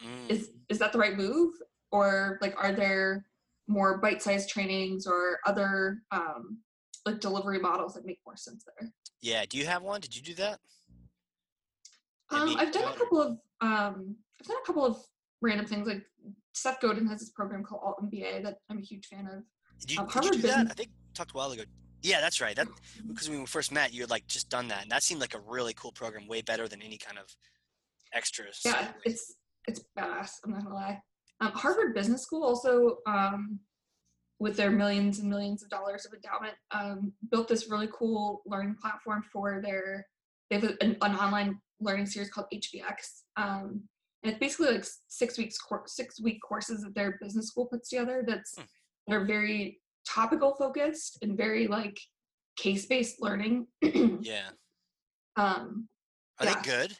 mm. is, is that the right move? Or like, are there more bite-sized trainings or other um, like delivery models that make more sense there? Yeah. Do you have one? Did you do that? Um, I've done a couple of um, I've done a couple of random things like Seth Godin has this program called Alt MBA that I'm a huge fan of. Did you, um, did you do that? I think talked a while ago. Yeah, that's right. That because when we first met, you had like just done that, and that seemed like a really cool program, way better than any kind of extras. Yeah, it's it's badass. I'm not gonna lie. Um, Harvard Business School also, um, with their millions and millions of dollars of endowment, um, built this really cool learning platform for their. They have an, an online learning series called HBX, um, and it's basically like six weeks six week courses that their business school puts together that's hmm. That are very topical focused and very like case based learning yeah um are yeah. they good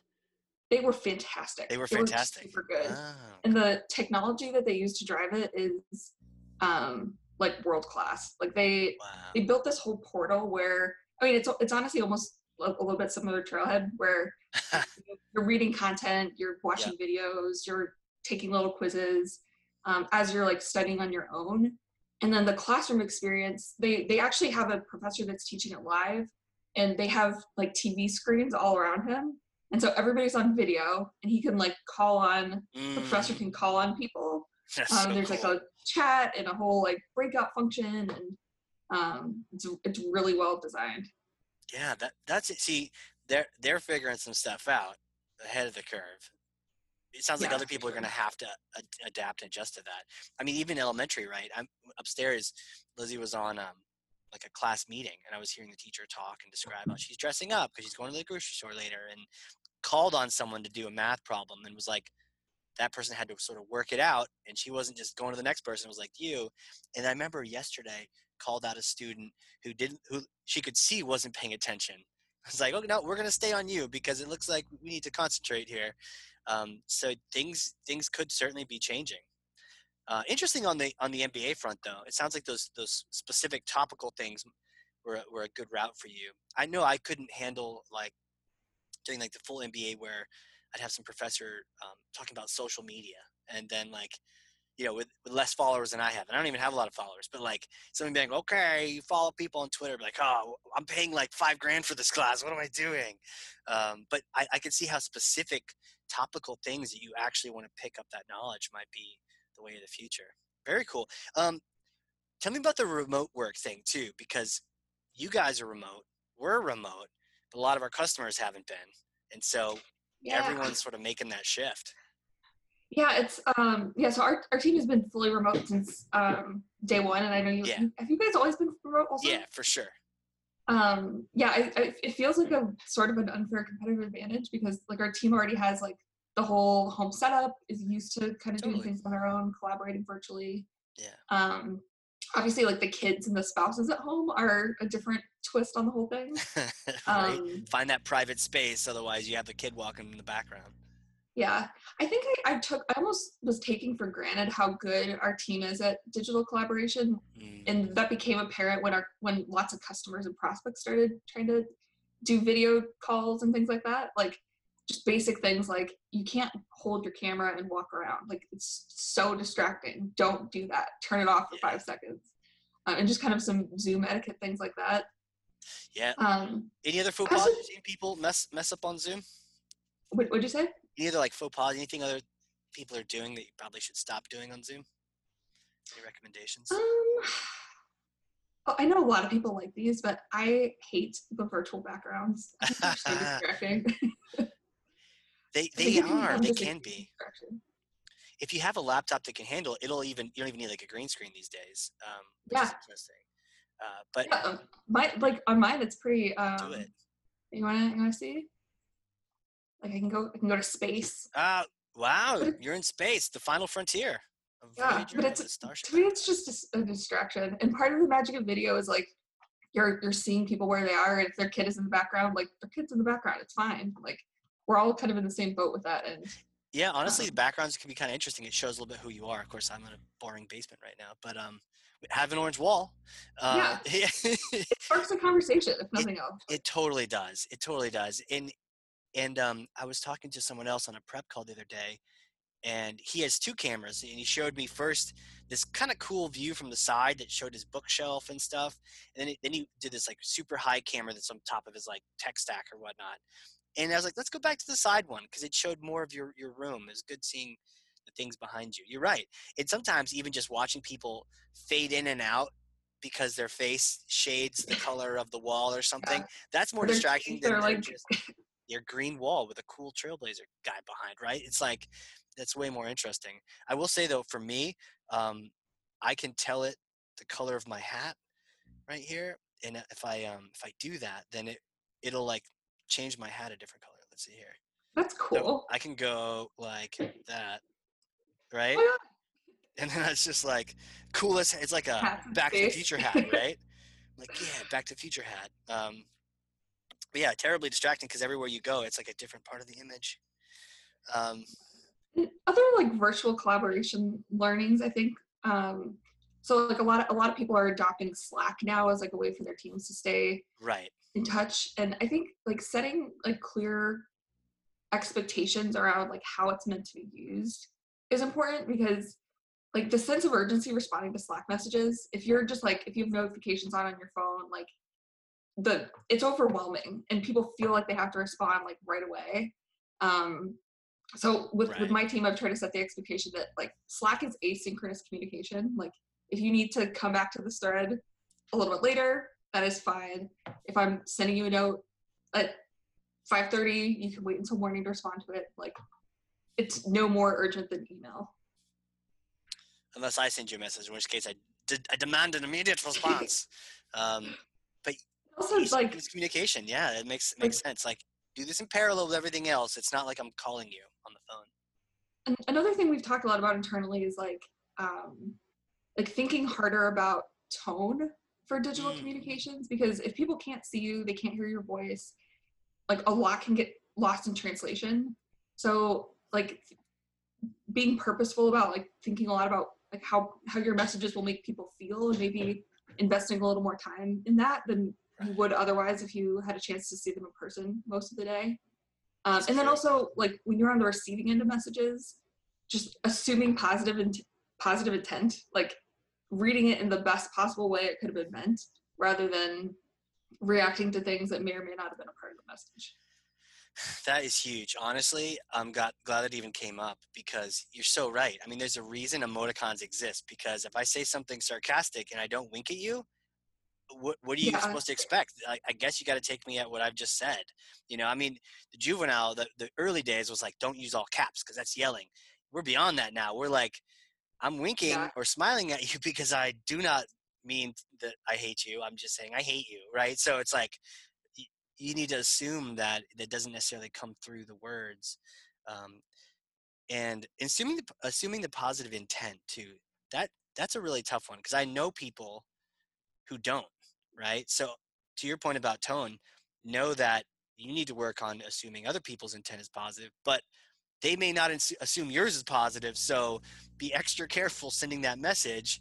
they were fantastic they were fantastic they were super good oh. and the technology that they use to drive it is um like world class like they wow. they built this whole portal where i mean it's it's honestly almost a little bit similar to Trailhead, where you're reading content, you're watching yeah. videos, you're taking little quizzes um, as you're like studying on your own. And then the classroom experience, they they actually have a professor that's teaching it live, and they have like TV screens all around him, and so everybody's on video, and he can like call on mm. the professor can call on people. Um, so there's cool. like a chat and a whole like breakout function, and um, it's it's really well designed. Yeah, that that's it. See, they're they're figuring some stuff out ahead of the curve. It sounds like other people sure. are going to have to ad- adapt and adjust to that. I mean, even elementary, right? I'm upstairs. Lizzie was on um, like a class meeting, and I was hearing the teacher talk and describe how she's dressing up because she's going to the grocery store later, and called on someone to do a math problem, and was like, that person had to sort of work it out, and she wasn't just going to the next person. It was like you. And I remember yesterday called out a student who didn't who she could see wasn't paying attention. I was like, oh no, we're gonna stay on you because it looks like we need to concentrate here. Um, so things things could certainly be changing. Uh, interesting on the on the MBA front though. It sounds like those those specific topical things were were a good route for you. I know I couldn't handle like doing like the full MBA where I'd have some professor um, talking about social media and then like you know with, with less followers than I have and I don't even have a lot of followers but like someone being okay you follow people on Twitter like oh I'm paying like five grand for this class. What am I doing? Um, but I, I can see how specific topical things that you actually want to pick up that knowledge might be the way of the future. Very cool. Um, tell me about the remote work thing too because you guys are remote we're remote but a lot of our customers haven't been and so Yeah. everyone's sort of making that shift Yeah, it's um yeah. So our, our team has been fully remote since um day one, and I know you Yeah. have you guys always been remote also. yeah for sure Um yeah, I, I, it feels like a sort of an unfair competitive advantage because like our team already has like the whole home setup is used to kind of doing things on their own, collaborating virtually. Yeah. Um, obviously, like the kids and the spouses at home are a different twist on the whole thing. right Um, find that private space otherwise you have the kid walking in the background Yeah, I think I, I took, I almost was taking for granted how good our team is at digital collaboration, Mm, and that became apparent when our when lots of customers and prospects started trying to do video calls and things like that. Like just basic things like you can't hold your camera and walk around. Like it's so distracting. Don't do that. Turn it off for five seconds. Uh, and just kind of some Zoom etiquette things like that. yeah Um, any other faux pas people mess mess up on zoom what what'd you say? Any other like faux pas anything other people are doing that you probably should stop doing on zoom any recommendations Um, oh, I know a lot of people like these, but I hate the virtual backgrounds. Distracting. they they are they can be if you have a laptop that can handle it, it'll even you don't even need like a green screen these days um Yeah. uh, but Yeah, um, my like on mine, it's pretty. Um, do it You wanna you wanna see? Like I can go I can go to space. uh wow you're in space the final frontier of Yeah, but it's to me it's just a distraction. And part of the magic of video is like you're you're seeing people where they are, and if their kid is in the background, like their kid's in the background, it's fine. Like we're all kind of in the same boat with that. And Yeah, honestly, the backgrounds can be kind of interesting. It shows a little bit who you are. Of course, I'm in a boring basement right now, but um, we have an orange wall. Uh, yeah. it sparks a conversation, if nothing else. it totally does. It totally does. And and um, I was talking to someone else on a prep call the other day, and he has two cameras, and he showed me first this kind of cool view from the side that showed his bookshelf and stuff, and then he, then he did this like super high camera that's on top of his like tech stack or whatnot. And I was like, let's go back to the side one because it showed more of your your room. It was good seeing the things behind you. You're right. And sometimes even just watching people fade in and out because their face shades the color of the wall or something. That's more distracting teeth than like- just your green wall with a cool trailblazer guy behind, right? It's like that's way more interesting. I will say though, for me, um, I can tell it the color of my hat right here, and if I um if I do that, then it it'll like change my hat a different color. Let's see here. That's So cool. I can go like that, right? Oh, And then it's just like coolest. It's like a Back to the. Future hat, right? like yeah, Back to the Future hat. Um, but yeah, terribly distracting because everywhere you go, it's like a different part of the image. Um, other like virtual collaboration learnings i think um so like a lot of a lot of people are adopting slack now as like a way for their teams to stay right. in touch and i think like setting like clear expectations around like how it's meant to be used is important because like the sense of urgency responding to slack messages if you're just like if you have notifications on on your phone like the it's overwhelming and people feel like they have to respond like right away. Um so with Right. with my team i've tried to set the expectation that like slack is asynchronous communication. Like if you need to come back to this thread a little bit later that is fine. If i'm sending you a note at 5.30 you can wait until morning to respond to it. Like it's no more urgent than email. Unless I send you a message, in which case I, de- I demand an immediate response. um, also it's like asynchronous communication. Yeah, it makes it makes sense. Like do this in parallel with everything else. It's not like I'm calling you on the phone. an- another thing we've talked a lot about internally is like um like thinking harder about tone for digital Mm. communications because if people can't see you, they can't hear your voice. Like a lot can get lost in translation. So like being purposeful about like thinking a lot about like how how your messages will make people feel and maybe investing a little more time in that than you would otherwise if you had a chance to see them in person most of the day. Um, and then also like when you're on the receiving end of messages, just assuming positive and positive intent, like reading it in the best possible way it could have been meant, rather than reacting to things that may or may not have been a part of the message. That is huge. Honestly, I'm got, glad it even came up because you're so right. I mean, there's a reason emoticons exist because if I say something sarcastic and I don't wink at you, what, what are you Yeah. supposed to expect? I, I guess you got to take me at what I've just said. You know, I mean, the juvenile, the, the early days was like, don't use all caps because that's yelling. We're beyond that now. We're like, I'm winking Yeah. or smiling at you because I do not mean that I hate you. I'm just saying I hate you, right? So it's like y- you need to assume that that doesn't necessarily come through the words, um, and assuming the, assuming the positive intent too. That that's a really tough one because I know people who don't, right? So to your point about tone, know that you need to work on assuming other people's intent is positive, but they may not ins- assume yours is positive. So be extra careful sending that message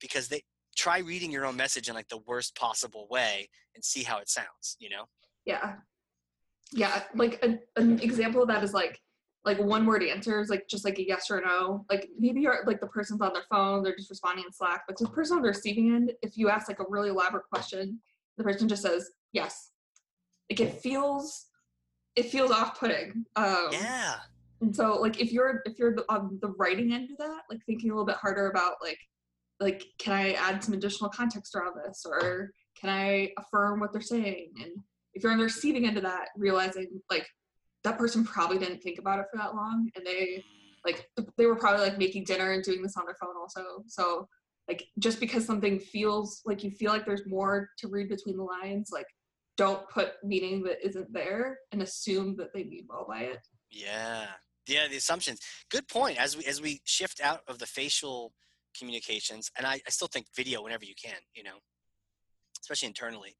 because they try reading your own message in like the worst possible way and see how it sounds, you know? Yeah. Yeah. Like an example of that is like like one word answers, like just like a yes or no. Like maybe you're like the person's on their phone, they're just responding in Slack. But the person on the receiving end, if you ask like a really elaborate question, the person just says yes. Like it feels it feels off putting. Um Yeah. and so like if you're if you're on the writing end of that, like thinking a little bit harder about like like can I add some additional context around this or can I affirm what they're saying? And if you're on the receiving end of that, realizing like that person probably didn't think about it for that long and they like they were probably like making dinner and doing this on their phone also. So like just because something feels like you feel like there's more to read between the lines, like don't put meaning that isn't there and assume that they mean well by it. Yeah. Yeah, the assumptions. Good point. As we as we shift out of the facial communications, and I, I still think video whenever you can, you know, especially internally,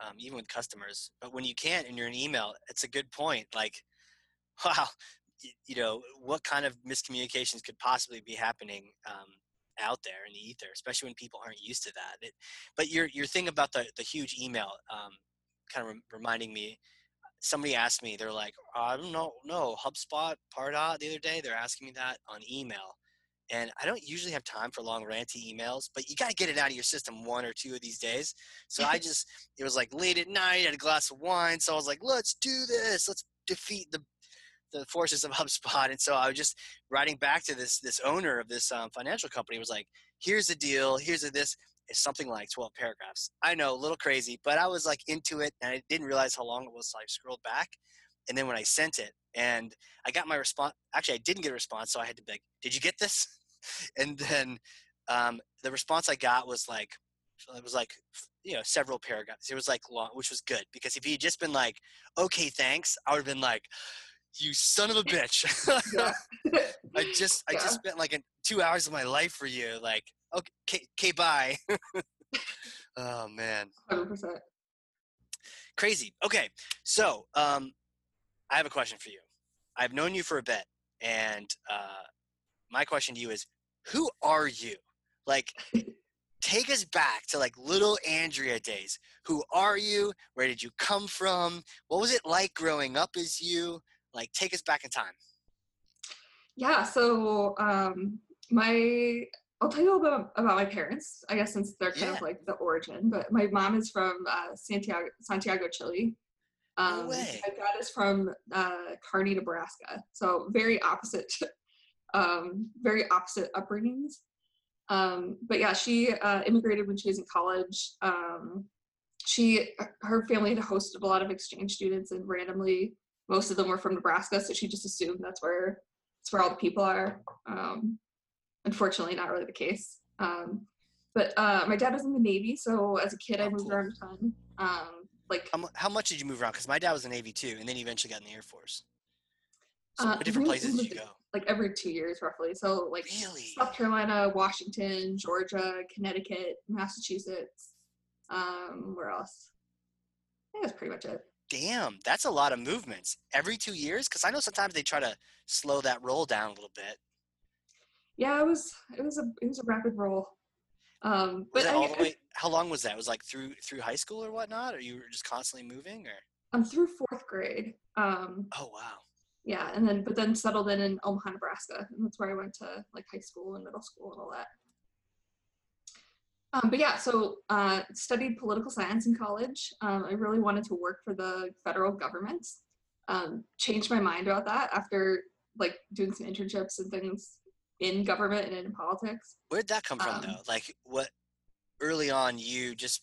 um, even with customers. But when you can't and you're in email, it's a good point. Like, wow, you know, what kind of miscommunications could possibly be happening um, out there in the ether, especially when people aren't used to that. It, but your your thing about the the huge email, um, kind of rem- reminding me somebody asked me, they're like, I don't know, no, HubSpot, Pardot the other day, they're asking me that on email. And I don't usually have time for long ranty emails, but you got to get it out of your system one or two of these days. So I just, it was like late at night, I had a glass of wine. So I was like, let's do this. Let's defeat the, the forces of HubSpot. And so I was just writing back to this, this owner of this um, financial company was like, here's the deal. Here's a this is something like 12 paragraphs. I know, a little crazy, but I was like into it and I didn't realize how long it was. So I scrolled back. And then when I sent it and I got my response, actually, I didn't get a response. So I had to be like, did you get this? And then um, the response I got was like, it was like, you know, several paragraphs. It was like long, which was good because if he had just been like, okay, thanks, I would have been like, you son of a bitch. I just I just spent like a, two hours of my life for you. Like okay, okay, bye. oh man, Hundred percent. crazy. Okay, so um, I have a question for you. I've known you for a bit, and uh, my question to you is, who are you? Like, take us back to like little Andrea days. Who are you? Where did you come from? What was it like growing up as you? Like, take us back in time. Yeah. So um, my I'll tell you a little bit about my parents. I guess since they're kind Yeah. of like the origin, but my mom is from uh, Santiago, Santiago, Chile. No Um, way. My dad is from uh, Kearney, Nebraska. So very opposite, um, very opposite upbringings. Um, but yeah, she uh, immigrated when she was in college. Um, she her family had hosted a lot of exchange students, and randomly, most of them were from Nebraska. So she just assumed that's where that's where all the people are. Um, unfortunately, not really the case. Um, but uh, my dad was in the Navy, so as a kid, I Oh, moved around a ton. Like How, how much did you move around? Because my dad was in the Navy too, and then he eventually got in the Air Force. So Uh, different places did you go? like every two years roughly. So like Really? South Carolina, Washington, Georgia, Connecticut, Massachusetts. Um, where else? I think that's pretty much it. Damn, that's a lot of movements every two years. Because I know sometimes they try to slow that roll down a little bit. Yeah, it was it was a it was a rapid roll. Um, but I, all the way? How long was that? It was like through through high school or whatnot, or you were just constantly moving, or? I'm through fourth grade. Um, Oh wow. yeah, and then but then settled in in Omaha, Nebraska, and that's where I went to like high school and middle school and all that. Um, but yeah, so uh, studied political science in college. Um, I really wanted to work for the federal government. Um, changed my mind about that after like doing some internships and things in government and in politics. Where'd that come from Um, though? Like what early on you just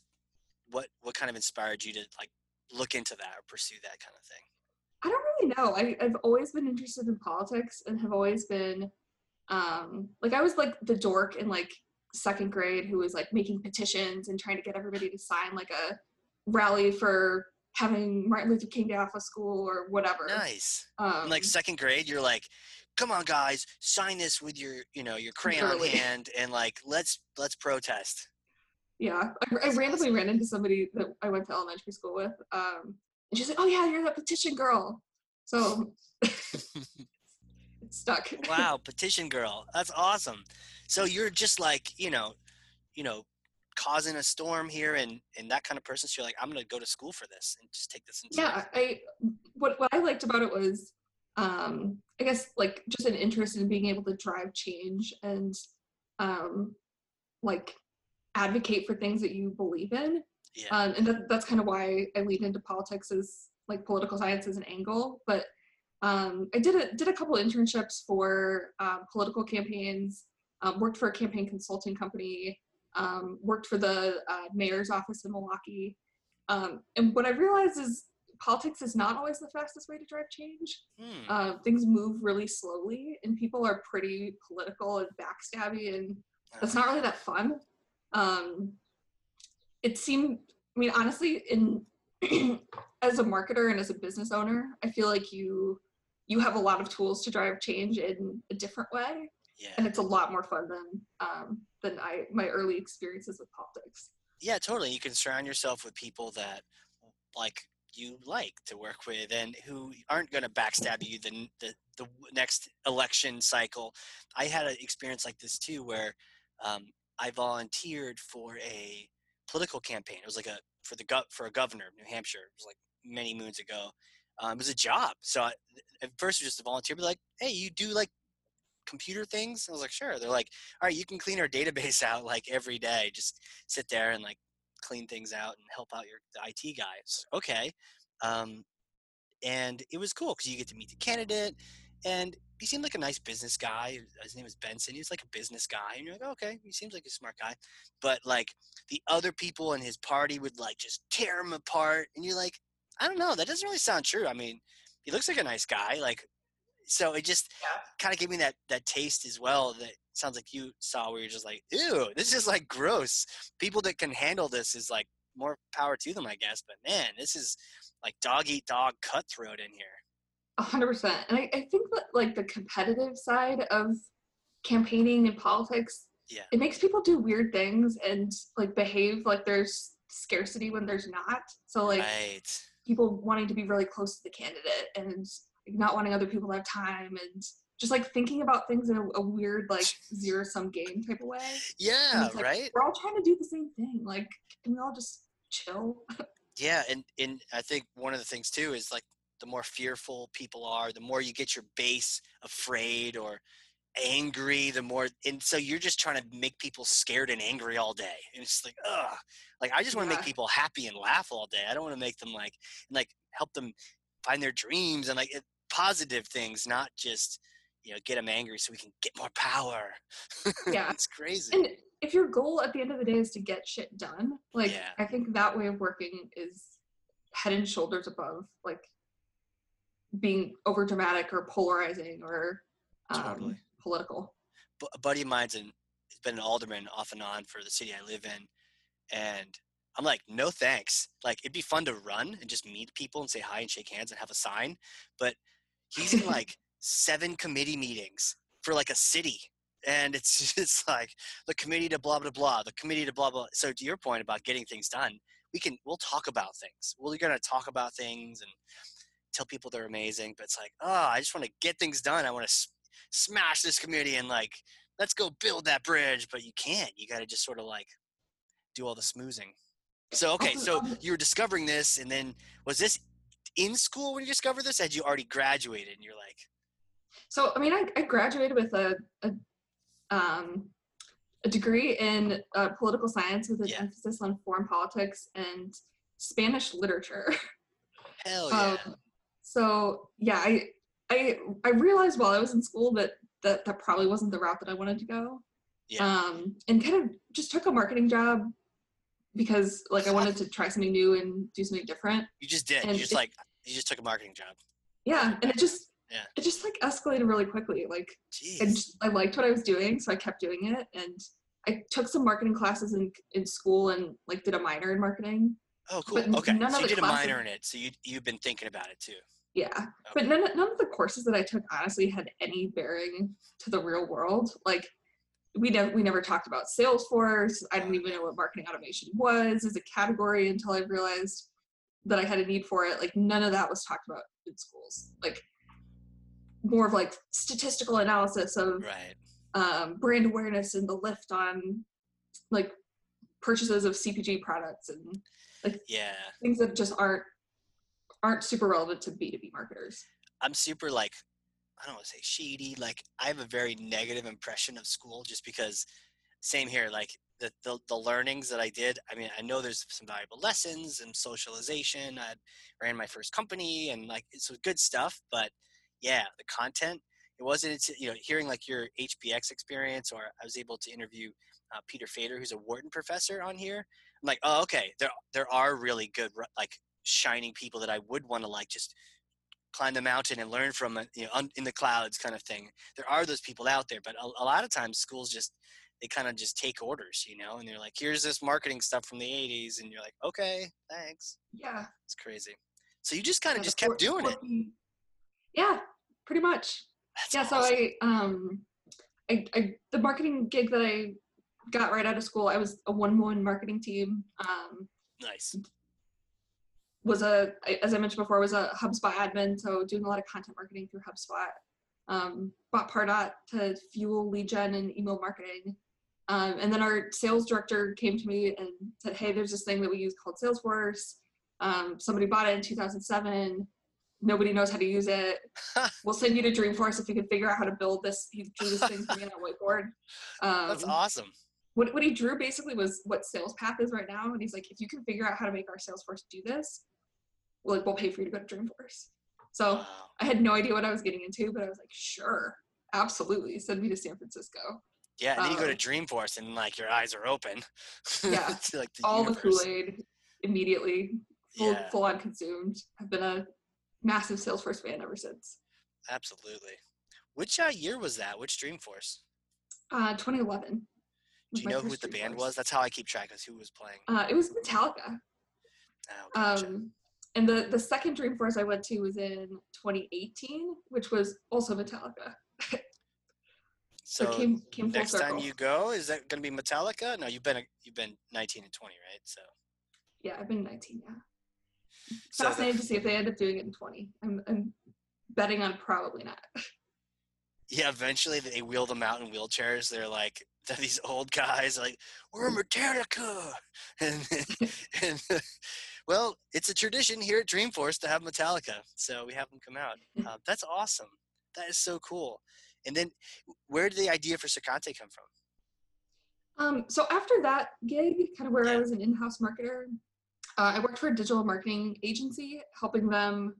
what what kind of inspired you to like look into that or pursue that kind of thing? I don't really know. I, I've always been interested in politics and have always been um like I was like the dork in like second grade who was like making petitions and trying to get everybody to sign like a rally for having Martin Luther King Day off of school or whatever. Nice. Um, like second grade, you're like, come on guys, sign this with your you know your crayon Literally. hand and like let's let's protest. Yeah, I, I randomly ran into somebody that I went to elementary school with, um, and she's like, "Oh yeah, you're that petition girl." So it stuck. wow, petition girl. That's awesome. So you're just like, you know, you know, causing a storm here and and that kind of person. So you're like, I'm gonna go to school for this and just take this into yeah i what what i liked about it was um i guess like just an interest in being able to drive change and um like advocate for things that you believe in Yeah. um and that, that's kind of why i leaned into politics as like political science as an angle but um i did a did a couple internships for um, political campaigns um, worked for a campaign consulting company um, worked for the uh, mayor's office in milwaukee um, and what I realized is politics is not always the fastest way to drive change. Hmm. Uh, things move really slowly, and people are pretty political and backstabby, and that's not really that fun. Um, it seemed, I mean, honestly, in as a marketer and as a business owner, I feel like you you have a lot of tools to drive change in a different way, yeah. and it's a lot more fun than um, than I my early experiences with politics. Yeah, totally. You can surround yourself with people that like you like to work with and who aren't going to backstab you the, the the next election cycle. I had an experience like this too, where um, I volunteered for a political campaign. It was like a for the gov for a governor of New Hampshire. It was like many moons ago. Um, it was a job. So I, at first, it was just a volunteer. But like, hey, you do like computer things? I was like, sure. They're like, all right, you can clean our database out like every day. Just sit there and like clean things out and help out your the IT guys. Okay. Um, and it was cool because you get to meet the candidate and he seemed like a nice business guy. Uh, his name was Benson. He was like a business guy. And you're like, okay, he seems like a smart guy. But like the other people in his party would like just tear him apart. And you're like, I don't know. That doesn't really sound true. I mean, he looks like a nice guy. Like, so it just Yeah. kind of gave me that that taste as well. That sounds like you saw where you're just like, ew, this is like gross. People that can handle this is like more power to them, I guess. But man, this is like dog eat dog cutthroat in here. A hundred percent. And I, I think that like the competitive side of campaigning and politics, Yeah. it makes people do weird things and like behave like there's scarcity when there's not. So like right. people wanting to be really close to the candidate and like, not wanting other people to have time and just like thinking about things in a, a weird like zero sum game type of way. Yeah. like, right. We're all trying to do the same thing. Like, can we all just chill? Yeah, and and I think one of the things too is like the more fearful people are, the more you get your base afraid or angry, the more and so you're just trying to make people scared and angry all day. And it's like, ugh. Like I just want to Yeah. make people happy and laugh all day. I don't want to make them like and like help them find their dreams and like positive things, not just you know get them angry so we can get more power. Yeah. it's crazy. And if your goal at the end of the day is to get shit done, like Yeah. I think that way of working is head and shoulders above like being over dramatic or polarizing or um, Totally. political. bu- a buddy of mine's in, has been an alderman off and on for the city I live in, and I'm like, no thanks. Like it'd be fun to run and just meet people and say hi and shake hands and have a sign, but he's in like seven committee meetings for like a city, and it's it's like the committee to blah blah blah, the committee to blah blah. So to your point about getting things done, we can we'll talk about things. We're gonna talk about things and tell people they're amazing, but it's like, oh, I just want to get things done. I want to s- smash this community and like let's go build that bridge, but you can't. You got to just sort of like do all the smoozing. So okay, so um, you were discovering this, and then was this in school when you discovered this? Had you already graduated and you're like, So I mean, I, I graduated with a, a um a degree in uh, political science with an Yeah. emphasis on foreign politics and Spanish literature. hell yeah, Um, so yeah, I I I realized while I was in school that that that probably wasn't the route that I wanted to go. Yeah. Um, and kind of just took a marketing job because like I wanted to try something new and do something different. you just did. and You just it- like you just took a marketing job. Yeah, and it just Yeah. it just like escalated really quickly. Like I I liked what I was doing, so I kept doing it. And I took some marketing classes in in school and like did a minor in marketing. Oh, cool. but Okay, none so of you did a minor in it, so you you've been thinking about it too. Yeah, but none of- none of the courses that I took honestly had any bearing to the real world. Like we never we never talked about Salesforce. I didn't even know what marketing automation was as a category until I realized that I had a need for it. Like none of that was talked about in schools. Like more of like statistical analysis of Right. um, brand awareness and the lift on like purchases of CPG products and like Yeah. things that just aren't aren't super relevant to B2B marketers. I'm super like I don't want to say shady. Like I have a very negative impression of school just because same here. Like the, the the learnings that I did. I mean, I know there's some valuable lessons and socialization. I ran my first company and like it's good stuff. But yeah, the content. It wasn't you know hearing like your HBX experience, or I was able to interview uh, Peter Fader, who's a Wharton professor, on here. I'm like, oh, okay. There there are really good like shining people that I would want to like just climb the mountain and learn from you know un, in the clouds kind of thing there are those people out there but a, a lot of times schools just they kind of just take orders you know and they're like here's this marketing stuff from the 80s and you're like okay thanks Yeah. it's crazy so you just kind of yeah, just kept doing it Yeah, pretty much. That's yeah, so. I um I, I the marketing gig that I got right out of school, I was a one woman marketing team. Um nice was a, as I mentioned before, was a HubSpot admin, so doing a lot of content marketing through HubSpot. Um, bought Pardot to fuel lead gen and email marketing. Um, and then our sales director came to me and said, "Hey, there's this thing that we use called Salesforce. Um, somebody bought it in 2007. Nobody knows how to use it. We'll send you to Dreamforce if you can figure out how to build this." He drew this thing for me on a whiteboard. Um, that's awesome what, what he drew basically was what sales path is right now and he's like if you can figure out how to make our salesforce do this like, we'll pay for you to go to dreamforce so wow. i had no idea what i was getting into but i was like sure absolutely send me to san francisco. Yeah and then you go to um, dreamforce and like your eyes are open. Yeah. like the all universe. the kool-aid immediately full, Yeah. full on consumed. I've been a massive salesforce fan ever since. Absolutely. Which uh, year was that? Which dreamforce uh, 2011 do you know who the band was? That's how i keep track of who was playing. Uh, it was metallica. Oh, gotcha. Um, and the the second Dreamforce I went to was in 2018, which was also Metallica. So, so came came next circle. time you go is that going to be metallica no you've been you've been 19 and 20 right so yeah, I've been 19. Yeah, So the- to see if they end up doing it in 20. I'm I'm betting on probably not. yeah eventually they wheel them out in wheelchairs they're like they're these old guys like we're metallica and, and well it's a tradition here at dreamforce to have metallica so we have them come out. Uh, that's awesome. That is so cool. And then where did the idea for Sercante come from? Um, so after that gig, kind of where I was an in-house marketer, uh, I worked for a digital marketing agency, helping them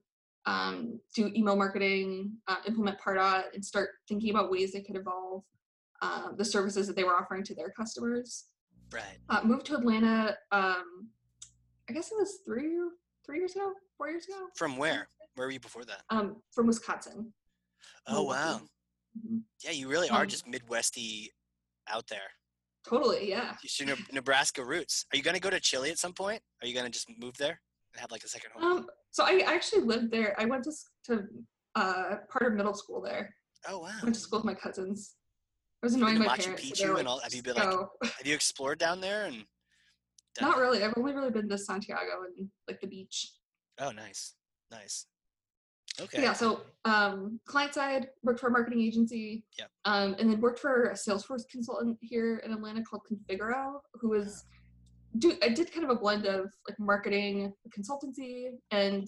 um, do email marketing, uh, implement Pardot, and start thinking about ways they could evolve uh, the services that they were offering to their customers. right. Uh, moved to Atlanta. Um, I guess it was three three years ago, four years ago. from where where were you before that Um, from Wisconsin. oh wow Mhm. yeah you really are Um, just midwesty out there Totally, yeah. Ne- Nebraska roots. Are you going to go to Chile at some point? Are you going to just move there and have like a second home? Um, so I actually lived there. I went to to uh, part of middle school there. oh wow. I went to school with my cousins. I was annoying my Machu parents. so Picchu they were and all- have you been, like. Have you explored down there? And Not really. I've only really been to Santiago and like the beach. Oh, nice, nice. Okay. Yeah. So um, client side worked for a marketing agency. Yeah. Um, and then worked for a Salesforce consultant here in Atlanta called Configero, who was do I did kind of a blend of like marketing consultancy and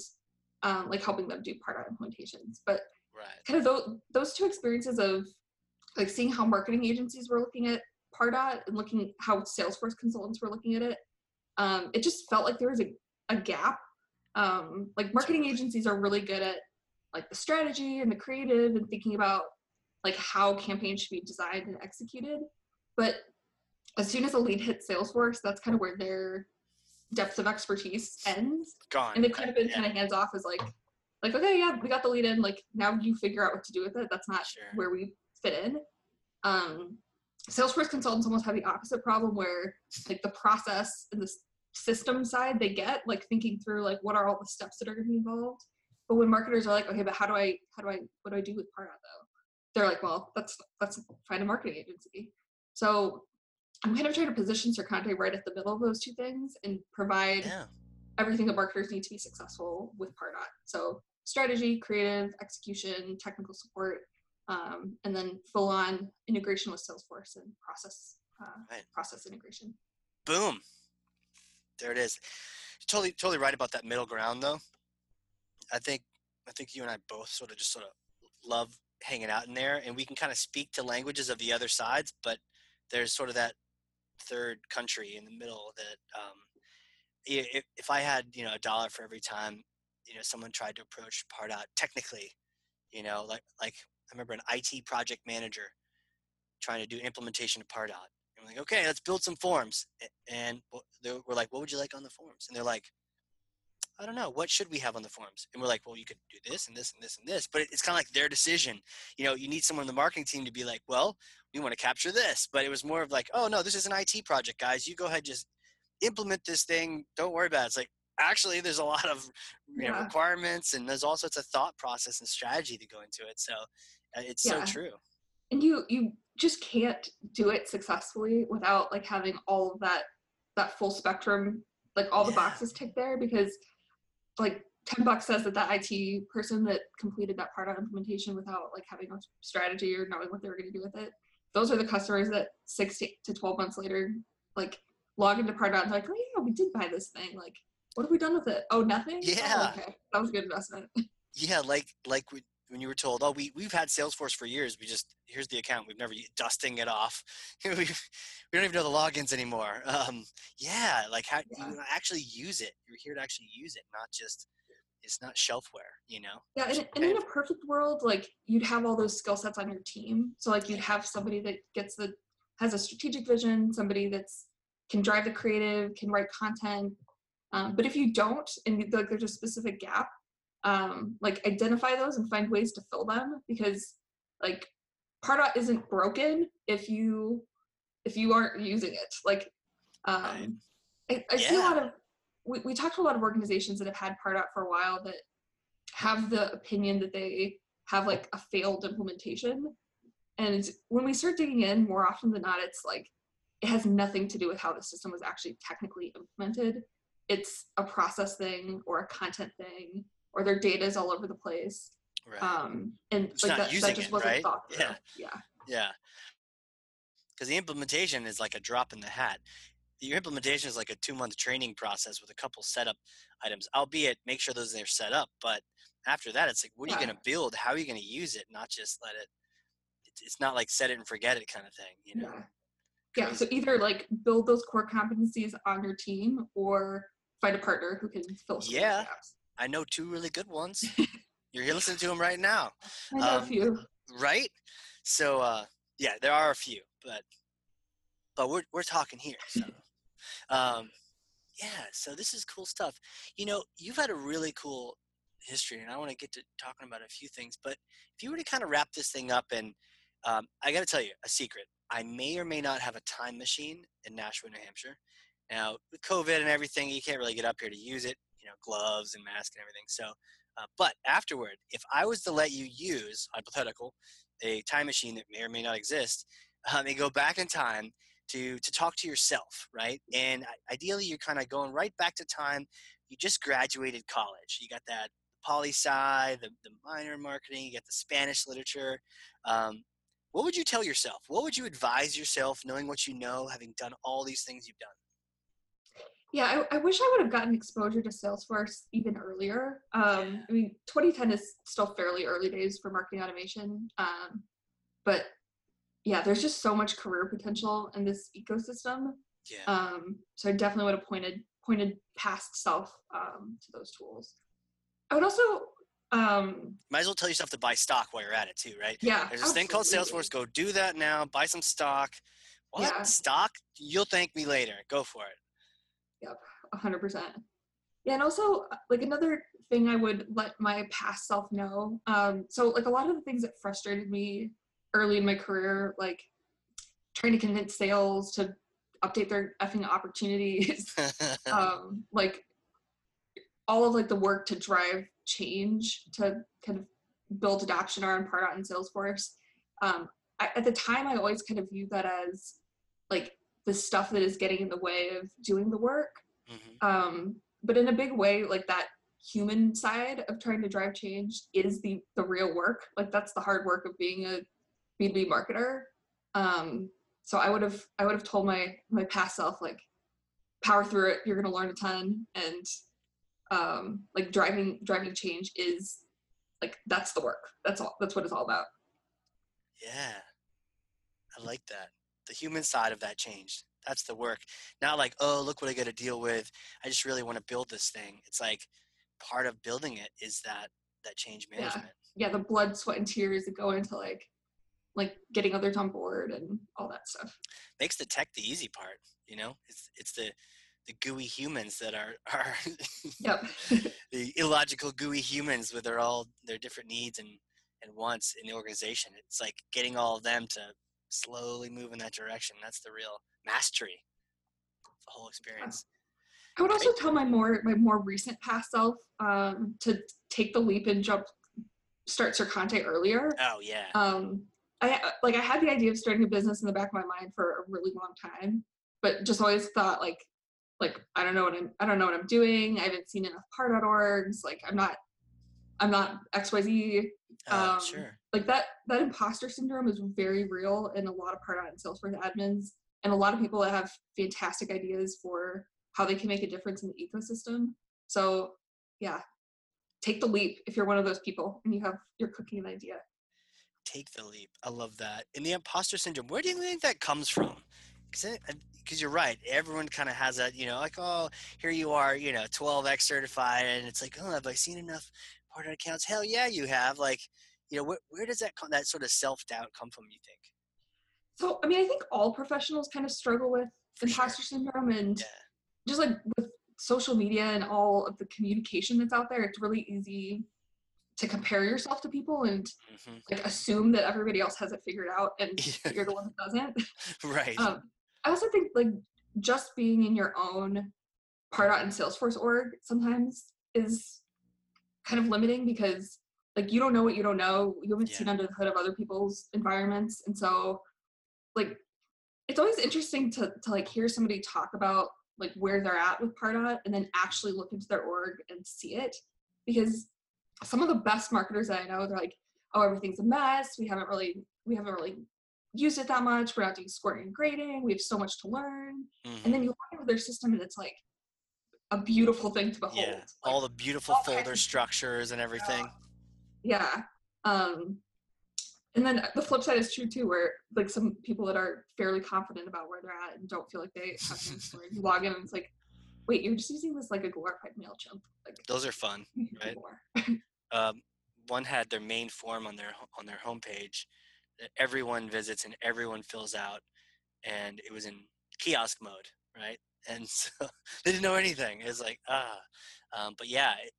um, like helping them do Pardot implementations. But Right. kind of those, those two experiences of like seeing how marketing agencies were looking at Pardot and looking how Salesforce consultants were looking at it, um, it just felt like there was a, a gap. Um, like marketing agencies are really good at like the strategy and the creative and thinking about like how campaigns should be designed and executed. But as soon as a lead hits Salesforce, that's kind of where their depth of expertise ends Gone. and they've kind of been Yeah, kind of hands off as like like okay yeah we got the lead in like now you figure out what to do with it that's not Sure. where we fit in um salesforce consultants almost have the opposite problem where like the process and the system side they get like thinking through like what are all the steps that are going to be involved but when marketers are like okay but how do i how do i what do i do with Pardot though they're like well that's that's find a marketing agency so i'm kind of trying to position Sercante right at the middle of those two things and provide Yeah. everything that marketers need to be successful with Pardot. So strategy, creative, execution, technical support, um, and then full on integration with Salesforce and process uh, Right. process integration. Boom. There it is. Totally, totally right about that middle ground, though. I think, I think you and I both sort of just sort of love hanging out in there, and we can kind of speak to languages of the other sides, but there's sort of that third country in the middle that, um, if, if I had, you know, a dollar for every time, you know, someone tried to approach Pardot technically, you know, like, like I remember an IT project manager trying to do implementation of Pardot. And we're like, okay, let's build some forms. And we're like, what would you like on the forms? And they're like, I don't know. What should we have on the forms? And we're like, well, you could do this and this and this and this. But it's kind of like their decision. You know, you need someone in the marketing team to be like, well, we want to capture this. But it was more of like, oh, no, this is an IT project, guys. You go ahead, just implement this thing. Don't worry about it. It's like, actually, there's a lot of you know, requirements and there's all sorts of thought process and strategy to go into it. So uh, it's Yeah. so true. And you you just can't do it successfully without like having all of that that full spectrum, like all the Yeah. boxes ticked there because like 10 bucks says that that IT person that completed that Pardot implementation without like having a strategy or knowing what they were going to do with it, those are the customers that six to to 12 months later, like log into Pardot and they're like, oh yeah, we did buy this thing. Like, what have we done with it? Oh, nothing? Oh, Yeah. okay. That was a good investment. Yeah, like like we, when you were told, oh, we we've had Salesforce for years. We just here's the account. We've never dusting it off. we we don't even know the logins anymore. Um, yeah, like how Yeah. you actually use it. You're here to actually use it, not just it's not shelfware. You know. Yeah, and, and in a perfect world, like you'd have all those skill sets on your team. So like you'd have somebody that gets the has a strategic vision, somebody that's can drive the creative, can write content. Um, but if you don't, and you- like there's a specific gap, um, like identify those and find ways to fill them because like Pardot isn't broken if you if you aren't using it. Like um, I, I see a lot of we, we talked to a lot of organizations that have had Pardot for a while that have the opinion that they have like a failed implementation. And when we start digging in, more often than not, it's like it has nothing to do with how the system was actually technically implemented. It's a process thing or a content thing, or their data is all over the place. Right. Um, and Just like that, that just it, wasn't right? thought through. Yeah. yeah. Yeah. Because the implementation is like a drop in the hat. Your implementation is like a two month training process with a couple setup items, albeit make sure those are set up. But after that, it's like, what are you going to build? How are you going to use it? Not just let it, it's- it's not like set it and forget it kind of thing, you know? Yeah. Yeah. So either like build those core competencies on your team or find a partner who can fill some Yeah. gaps. I know two really good ones. You're here listening to them right now, I know Um, a few. right? So, uh, yeah, there are a few, but but we're we're talking here. So, um, yeah. So this is cool stuff. You know, you've had a really cool history, and I want to get to talking about a few things. But if you were to kind of wrap this thing up, and um, I got to tell you a secret. I may or may not have a time machine in Nashua, New Hampshire. Now, with COVID and everything, you can't really get up here to use it. You know, gloves and mask and everything. So, uh, but afterward, if I was to let you use hypothetical a time machine that may or may not exist, um, and go back in time to to talk to yourself, right? And ideally, you're kind of going right back to time. You just graduated college. You got that poli sci, the, the minor in marketing. You got the Spanish literature. Um, what would you tell yourself? What would you advise yourself, knowing what you know, having done all these things you've done? Yeah, I, I wish I would have gotten exposure to Salesforce even earlier. Um, I mean, 2010 is still fairly early days for marketing automation, um, but yeah, there's just so much career potential in this ecosystem. Yeah. Um, so I definitely would have pointed pointed past self um, to those tools. I would also um, Might as well tell yourself to buy stock while you're at it too, right? yeah. There's this thing called. Salesforce. Go do that now. Buy some stock. What Yeah. stock? You'll thank me later. Go for it. A hundred percent. Yeah, and also uh, like another thing I would let my past self know. Um, so like a lot of the things that frustrated me early in my career, like trying to convince sales to update their effing opportunities, um, like all of like the work to drive change to kind of build adoption on Pardot and Salesforce. Um, I, at the time, I always kind of viewed that as like the stuff that is getting in the way of doing the work. Mhm. um, but in a big way like that human side of trying to drive change is the the real work. Like that's the hard work of being a b2b marketer. Um, so i would have i would have told my my past self like power through it. You're going to learn a ton. And um, like driving driving change is like that's the work. That's all that's what it's all about. Yeah. I like that. The human side of that changed. That's the work. Not like, oh, look what I got to deal with. I just really want to build this thing. It's like part of building it is that that change Yeah. management. yeah the blood sweat and tears that go into like like getting others on board and all that stuff Makes the tech the easy part, you know? It's it's the the gooey humans that are are yep the illogical gooey humans with their all their different needs and and wants in the organization. It's like getting all of them to slowly move in that direction. That's the real mastery the whole experience. I would also tell my more my more recent past self um, to take the leap and jump, start Sercante earlier. Oh yeah. Um, I like I had the idea of starting a business in the back of my mind for a really long time, but just always thought like like I don't know what I'm I don't know what I'm doing. I haven't seen enough Pardot orgs. Like I'm not I'm not XYZ. Oh, um, sure. Like that that imposter syndrome is very real in a lot of Pardot and Salesforce admins and a lot of people that have fantastic ideas for how they can make a difference in the ecosystem. So yeah, take the leap if you're one of those people and you have you're cooking an idea. Take the leap. I love that. And the imposter syndrome, where do you think that comes from? Because you're right. Everyone kind of has that, you know, like, oh, here you are, you know, 12x certified. And it's like, oh, have I seen enough Pardot accounts? Hell yeah, you have. Like, you know, where, where does that come, that sort of self doubt come from, you think? So I mean I think all professionals kind of struggle with For sure. imposter syndrome and Yeah. just like with social media and all of the communication that's out there, it's really easy to compare yourself to people and hmm like assume that everybody else has it figured out and you're the one that doesn't. Right. Um, I also think like just being in your own Pardot and Salesforce org sometimes is kind of limiting because like you don't know what you don't know. You haven't seen under the hood of other people's environments, and so like it's always interesting to to like hear somebody talk about like where they're at with Pardot and then actually look into their org and see it. Because some of the best marketers that I know they're like oh everything's a mess. We haven't really we haven't really used it that much. We're not doing scoring and grading. We have so much to learn. Mhm. and then you look into their system and it's like a beautiful thing to behold yeah. Like, All the beautiful all folder structures and everything. yeah um and then the flip side is true too where like some people that are fairly confident about where they're at and don't feel like they have you log in and it's like wait you're just using this like a glorified mailchimp like Those are fun. you can do right. um, one had their main form on their on their homepage that everyone visits and everyone fills out, and it was in kiosk mode, right? And so they didn't know anything. It was like ah, um, but yeah, it,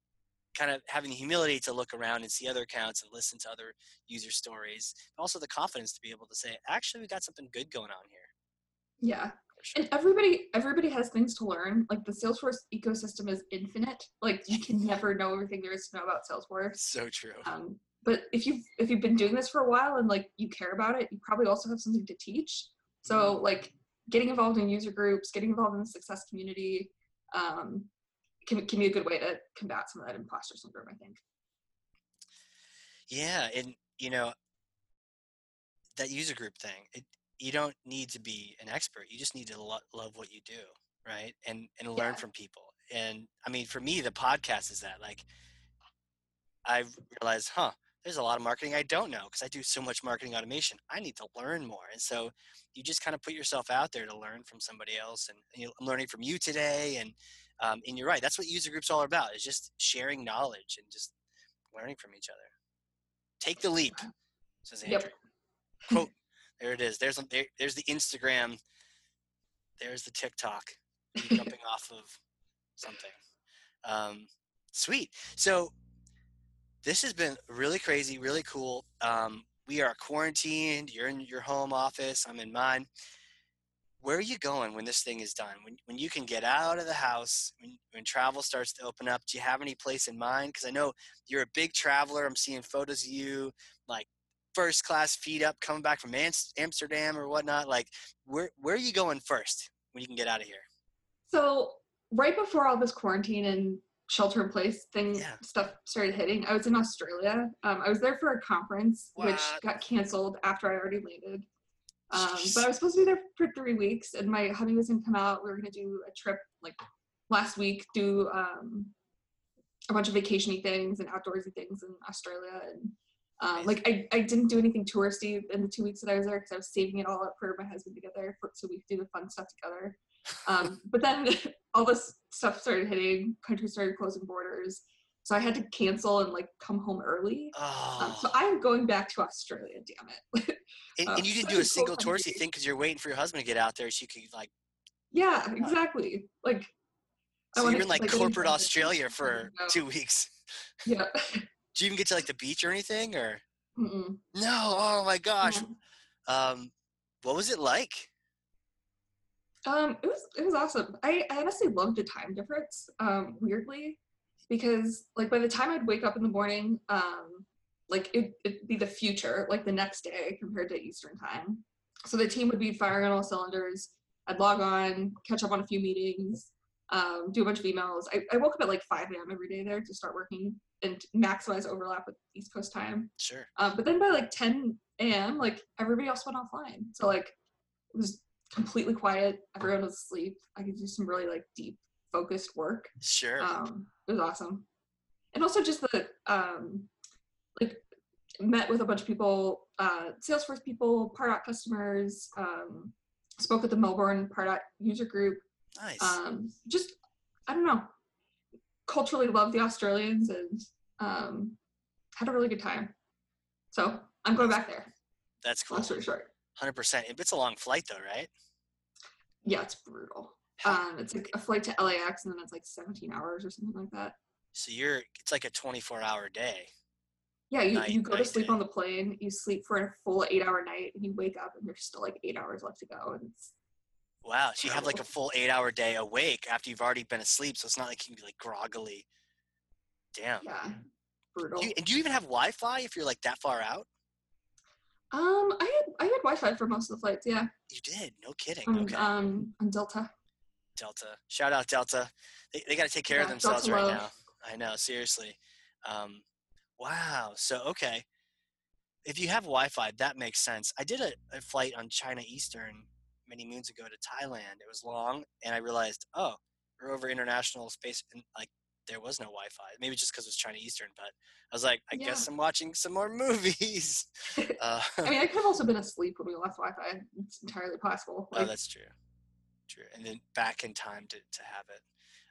kind of having the humility to look around and see other accounts and listen to other user stories, but also the confidence to be able to say, actually, we got something good going on here. yeah sure. and everybody everybody has things to learn like the salesforce ecosystem is infinite like you can never know everything there is to know about salesforce So true. um, but if you've if you've been doing this for a while and like you care about it, you probably also have something to teach. So like getting involved in user groups, getting involved in the success community, um, can can be a good way to combat some of that imposter syndrome. I think. Yeah, and you know that user group thing. It, you don't need to be an expert. You just need to lo- love what you do, right? And and learn Yeah. from people. And I mean, for me, the podcast is that. Like, I realized, huh, there's a lot of marketing I don't know because I do so much marketing automation. I need to learn more. And so you just kind of put yourself out there to learn from somebody else. And, you I'm learning from you today. And um, and you're right. That's what user groups all are about. Is just sharing knowledge and just learning from each other. Take the leap, says Andrea. Yep. Quote. There it is. There's there, there's the Instagram. There's the TikTok. jumping off of something. Um, sweet. So this has been really crazy, really cool. Um, we are quarantined. You're in your home office. I'm in mine. Where are you going when this thing is done? When, when you can get out of the house, when, when travel starts to open up, do you have any place in mind? Because I know you're a big traveler. I'm seeing photos of you, like first class feet up, coming back from Amsterdam or whatnot. Like, where where are you going first when you can get out of here? So right before all this quarantine and shelter in place thing Yeah. stuff started hitting, I was in Australia. Um, I was there for a conference which got canceled after I already landed. Um, but I was supposed to be there for three weeks, and my hubby was gonna come out. We were gonna do a trip like last week, do um, a bunch of vacationy things and outdoorsy things in Australia, and um, like I, I didn't do anything touristy in the two weeks that I was there because I was saving it all up for my husband to get there for, so we could do the fun stuff together. Um, but then all this stuff started hitting, countries started closing borders, so I had to cancel and like come home early. Um, Oh, so I am going back to Australia. Damn it. and, uh, and you didn't so do a cool single country. touristy thing because you're waiting for your husband to get out there so you could like. yeah, exactly. Like I So wanna- you're in like like, corporate Australia for No. two weeks. yeah. Do you even get to like the beach or anything or? Mm-mm. No. Oh my gosh. Um, what was it like? Um, it was it was awesome. I, I honestly loved the time difference. Um, weirdly, because like by the time I'd wake up in the morning, um, like it it'd be the future, like the next day compared to Eastern time. So the team would be firing on all cylinders. I'd log on, catch up on a few meetings, um, do a bunch of emails. I, I woke up at like 5 a.m. every day there to start working and maximize overlap with East Coast time. Sure. Um, but then by like 10 a.m., like everybody else went offline. So like it was completely quiet. Everyone was asleep. I could do some really like deep focused work. Sure. Um, it was awesome. And also just the um, like met with a bunch of people, uh, Salesforce people, Pardot customers, um, spoke at the Melbourne Pardot user group. nice. Um, just I don't know, culturally love the Australians and um, had a really good time. So I'm going back there. That's cool. Long story short, Hundred percent. It's a long flight though, right? Yeah, it's brutal. Um, it's like a flight to LAX and then it's like 17 hours or something like that. So you're. It's like a 24 hour day. Yeah, you, Night- you go to sleep day. on the plane, you sleep for a full eight hour night, and you wake up and there's still like eight hours left to go. And it's, Wow. So you have like a full eight hour day awake after you've already been asleep. So it's not like you can be like groggily. Damn. yeah, brutal. Do you, and do you even have Wi-Fi if you're like that far out? Um, I had I had Wi-Fi for most of the flights. Yeah, You did. No kidding. on, Okay. um, on Delta. Delta. Shout out Delta. They, they got to take care of themselves Delta right love. now. I know, seriously. Um, wow. So, okay. If you have Wi Fi, that makes sense. I did a, a flight on China Eastern many moons ago to Thailand. It was long, and I realized, oh, we're over international space. And like, there was no Wi Fi. Maybe just because it was China Eastern, but I was like, I guess I'm watching some more movies. uh, I mean, I could have also been asleep when we left Wi-Fi. It's entirely possible. Oh, that's true. True. And then back in time to, to have it.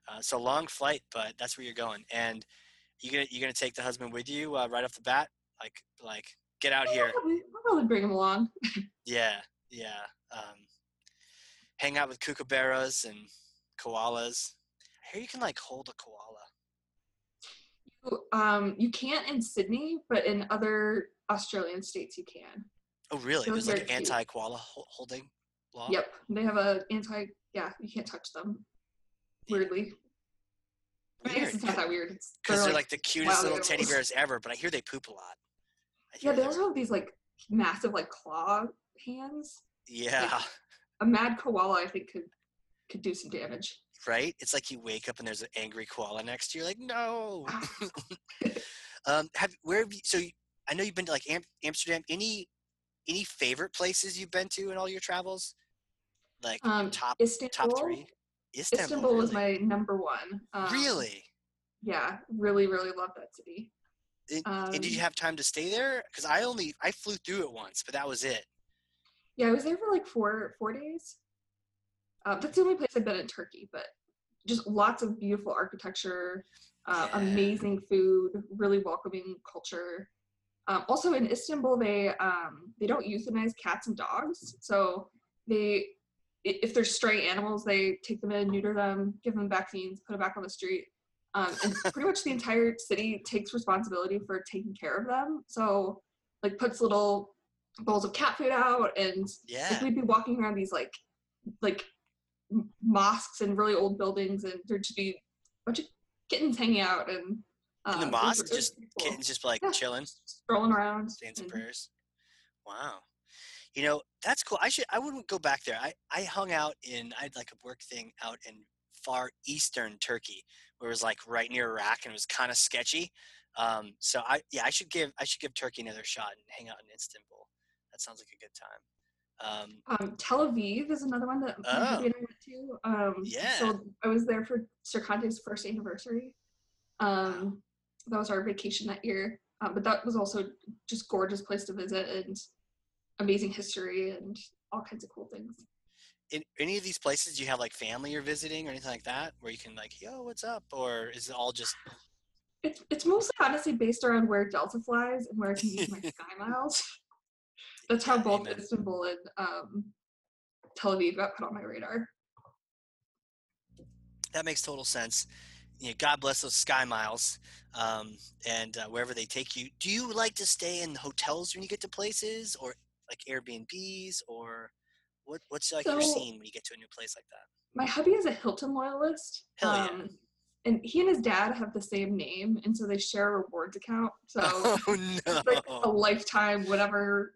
Uh, so long flight, but that's where you're going. And you gonna you gonna take the husband with you uh, right off the bat? Like like get out I'll here. probably, I'll probably bring him along. Yeah, yeah. Um, hang out with kookaburras and koalas. I hear you can like hold a koala. Um, you can't in Sydney, but in other Australian states you can. Oh really? Those There's like an anti koala holding law. Yep, they have a anti. Yeah, you can't touch them. Weirdly, I guess it's not that weird. Because they're like the cutest little teddy bears ever, but I hear they poop a lot. Yeah, they they're- also have these like massive like claw hands. yeah, A mad koala, I think, could could do some damage. right. It's like you wake up and there's an angry koala next to you. You're like, no. um, have where have you? So you, I know you've been to like Am- Amsterdam. Any any favorite places you've been to in all your travels? Like Um, top Istanbul. top three. Istanbul, Istanbul was my number one. Um, really. Yeah, really, really love that city. And, and did you um, have time to stay there? Because I only I flew through it once, but that was it. Yeah, I was there for like four four days. Uh, that's the only place I've been in Turkey, but just lots of beautiful architecture, uh, amazing food, really welcoming culture. Um, also in Istanbul, they um, they don't euthanize cats and dogs, so they if they're stray animals, they take them in, neuter them, give them vaccines, put them back on the street. Um, and pretty much the entire city takes responsibility for taking care of them. So, like, puts little bowls of cat food out, and Yeah. like we'd be walking around these like like mosques and really old buildings, and there'd just be a bunch of kittens hanging out, and uh, In the mosque, just cool. Kittens just like Yeah. chilling, strolling around. saying some prayers. Wow. You know, that's cool. I should I wouldn't go back there. I, I hung out in I had like a work thing out in far eastern Turkey where it was like right near Iraq and it was kind of sketchy. Um, so I yeah, I should give I should give Turkey another shot and hang out in Istanbul. That sounds like a good time. Um, Um, Tel Aviv is another one that Oh. I went to. Um, Yeah. So I was there for Sercante's first anniversary. Um, that was our vacation that year. Um, but that was also just gorgeous place to visit and amazing history and all kinds of cool things. in any of these places, do you have like family you're visiting or anything like that where you can like, yo, what's up? Or is it all just It's it's mostly honestly based around where Delta flies and where I can use my sky miles. That's how both amen. Istanbul and um, Tel Aviv got put on my radar. that makes total sense. You know, God bless those sky miles, um, and uh, wherever they take you. Do you like to stay in hotels when you get to places, or like Airbnbs, or what? What's like your So- scene when you get to a new place like that? My hubby is a Hilton loyalist. Hell yeah. and he and his dad have the same name, and so they share a rewards account. So oh it's like a lifetime whatever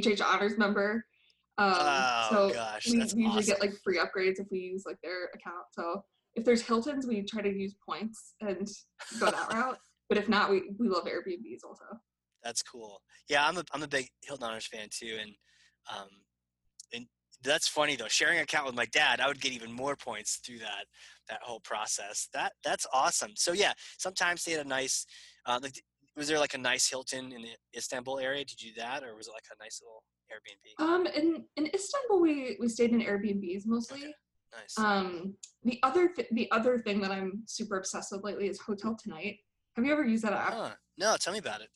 HH honors member. Um, Oh, so gosh, we, usually get like free upgrades if we use like their account. So if there's Hiltons, we try to use points and go that route. But if not, we, we love Airbnbs also. That's cool. Yeah, I'm a I'm a big Hilton Honors fan too, and um, and that's funny though. Sharing an account with my dad, I would get even more points through that that whole process. That that's awesome. So yeah, sometimes they had a nice. Uh, like, was there like a nice Hilton in the Istanbul area? Did you do that, or was it like a nice little Airbnb? Um, in in Istanbul, we we stayed in Airbnbs mostly. Nice. Um, the other th- the other thing that I'm super obsessed with lately is Hotel Tonight. Have you ever used that app? Huh. No, tell me about it.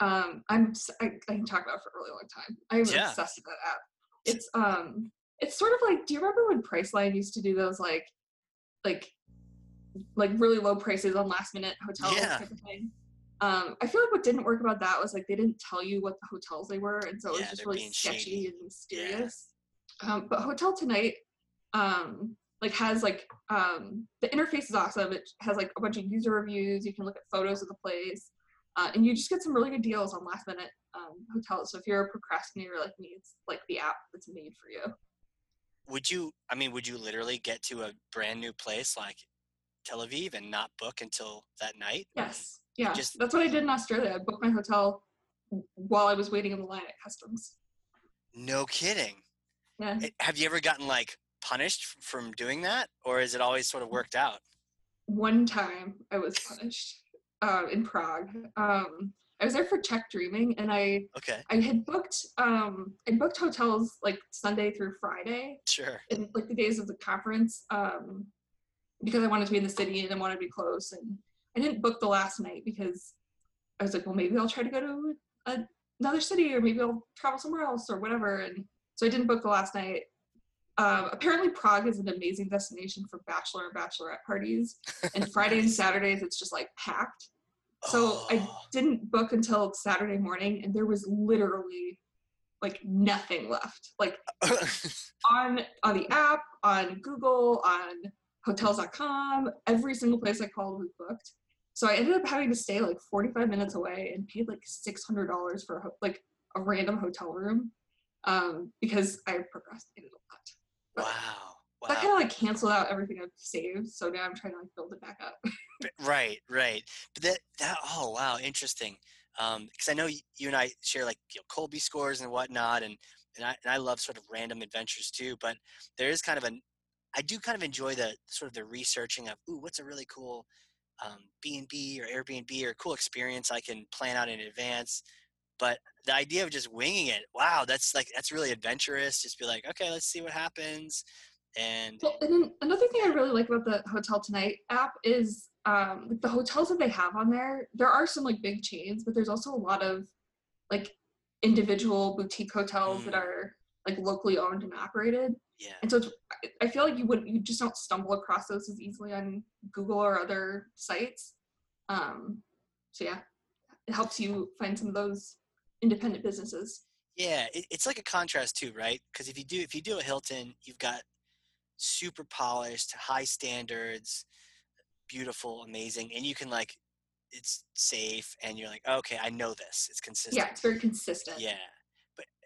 Um, I'm I, I can talk about it for a really long time. I'm Yeah. obsessed with that app. It's um, it's sort of like, do you remember when Priceline used to do those like, like, like really low prices on last minute hotels Yeah. type of thing? Um, I feel like what didn't work about that was like they didn't tell you what the hotels they were, and so it Yeah, was just really sketchy shady. and mysterious. Um, but Hotel Tonight, um, like has like um, the interface is awesome. It has like a bunch of user reviews. You can look at photos of the place, uh, and you just get some really good deals on last minute um, hotels. So if you're a procrastinator like me, it's like the app that's made for you. Would you? I mean, would you literally get to a brand new place like Tel Aviv and not book until that night? Yes, yeah, Just- that's what I did in Australia. I booked my hotel while I was waiting in the line at customs. No kidding. Yeah. Eh, Have you ever gotten like punished from doing that, or is it always sort of worked out? one time I was punished uh, in Prague. Um, I was there for Czech Dreaming, and I Okay, I had booked um, I booked hotels like Sunday through Friday, sure. in like the days of the conference, um, because I wanted to be in the city and I wanted to be close. And I didn't book the last night because I was like, well, maybe I'll try to go to a, another city, or maybe I'll travel somewhere else, or whatever. And so I didn't book the last night. Um, apparently, Prague is an amazing destination for bachelor and bachelorette parties. And Friday and Saturdays, it's just like packed. So I Oh, didn't book until Saturday morning, and there was literally like nothing left. Like on on the app, on Google, on hotels.com, every single place I called was booked. So I ended up having to stay like 45 minutes away and paid like $600 for a ho- like a random hotel room um, because I procrastinated a lot. But Wow. Wow. That kind of like canceled out everything I've saved. So now I'm trying to like build it back up. Right, right. But that that oh wow, interesting. Um, because I know y- you and I share like you know, Kolbe scores and whatnot, and and I and I love sort of random adventures too. But there is kind of an I do kind of enjoy the sort of the researching of ooh, what's a really cool um, B and B or Airbnb or cool experience I can plan out in advance. But the idea of just winging it, wow, that's like that's really adventurous. Just be like, okay, let's see what happens. And Well, and then another thing I really like about the Hotel Tonight app is um, like the hotels that they have on there. There are some like big chains, but there's also a lot of like individual boutique hotels that Mm. are like locally owned and operated. yeah, And so it's, I- feel like you would you just don't stumble across those as easily on Google or other sites. Um, so yeah, it helps you find some of those independent businesses. Yeah, it, it's like a contrast too, right? Because if you do if you do a Hilton, you've got super polished, high standards, beautiful, amazing, and you can like it's safe, and you're like, okay, I know this. It's consistent. Yeah, it's very consistent. Yeah,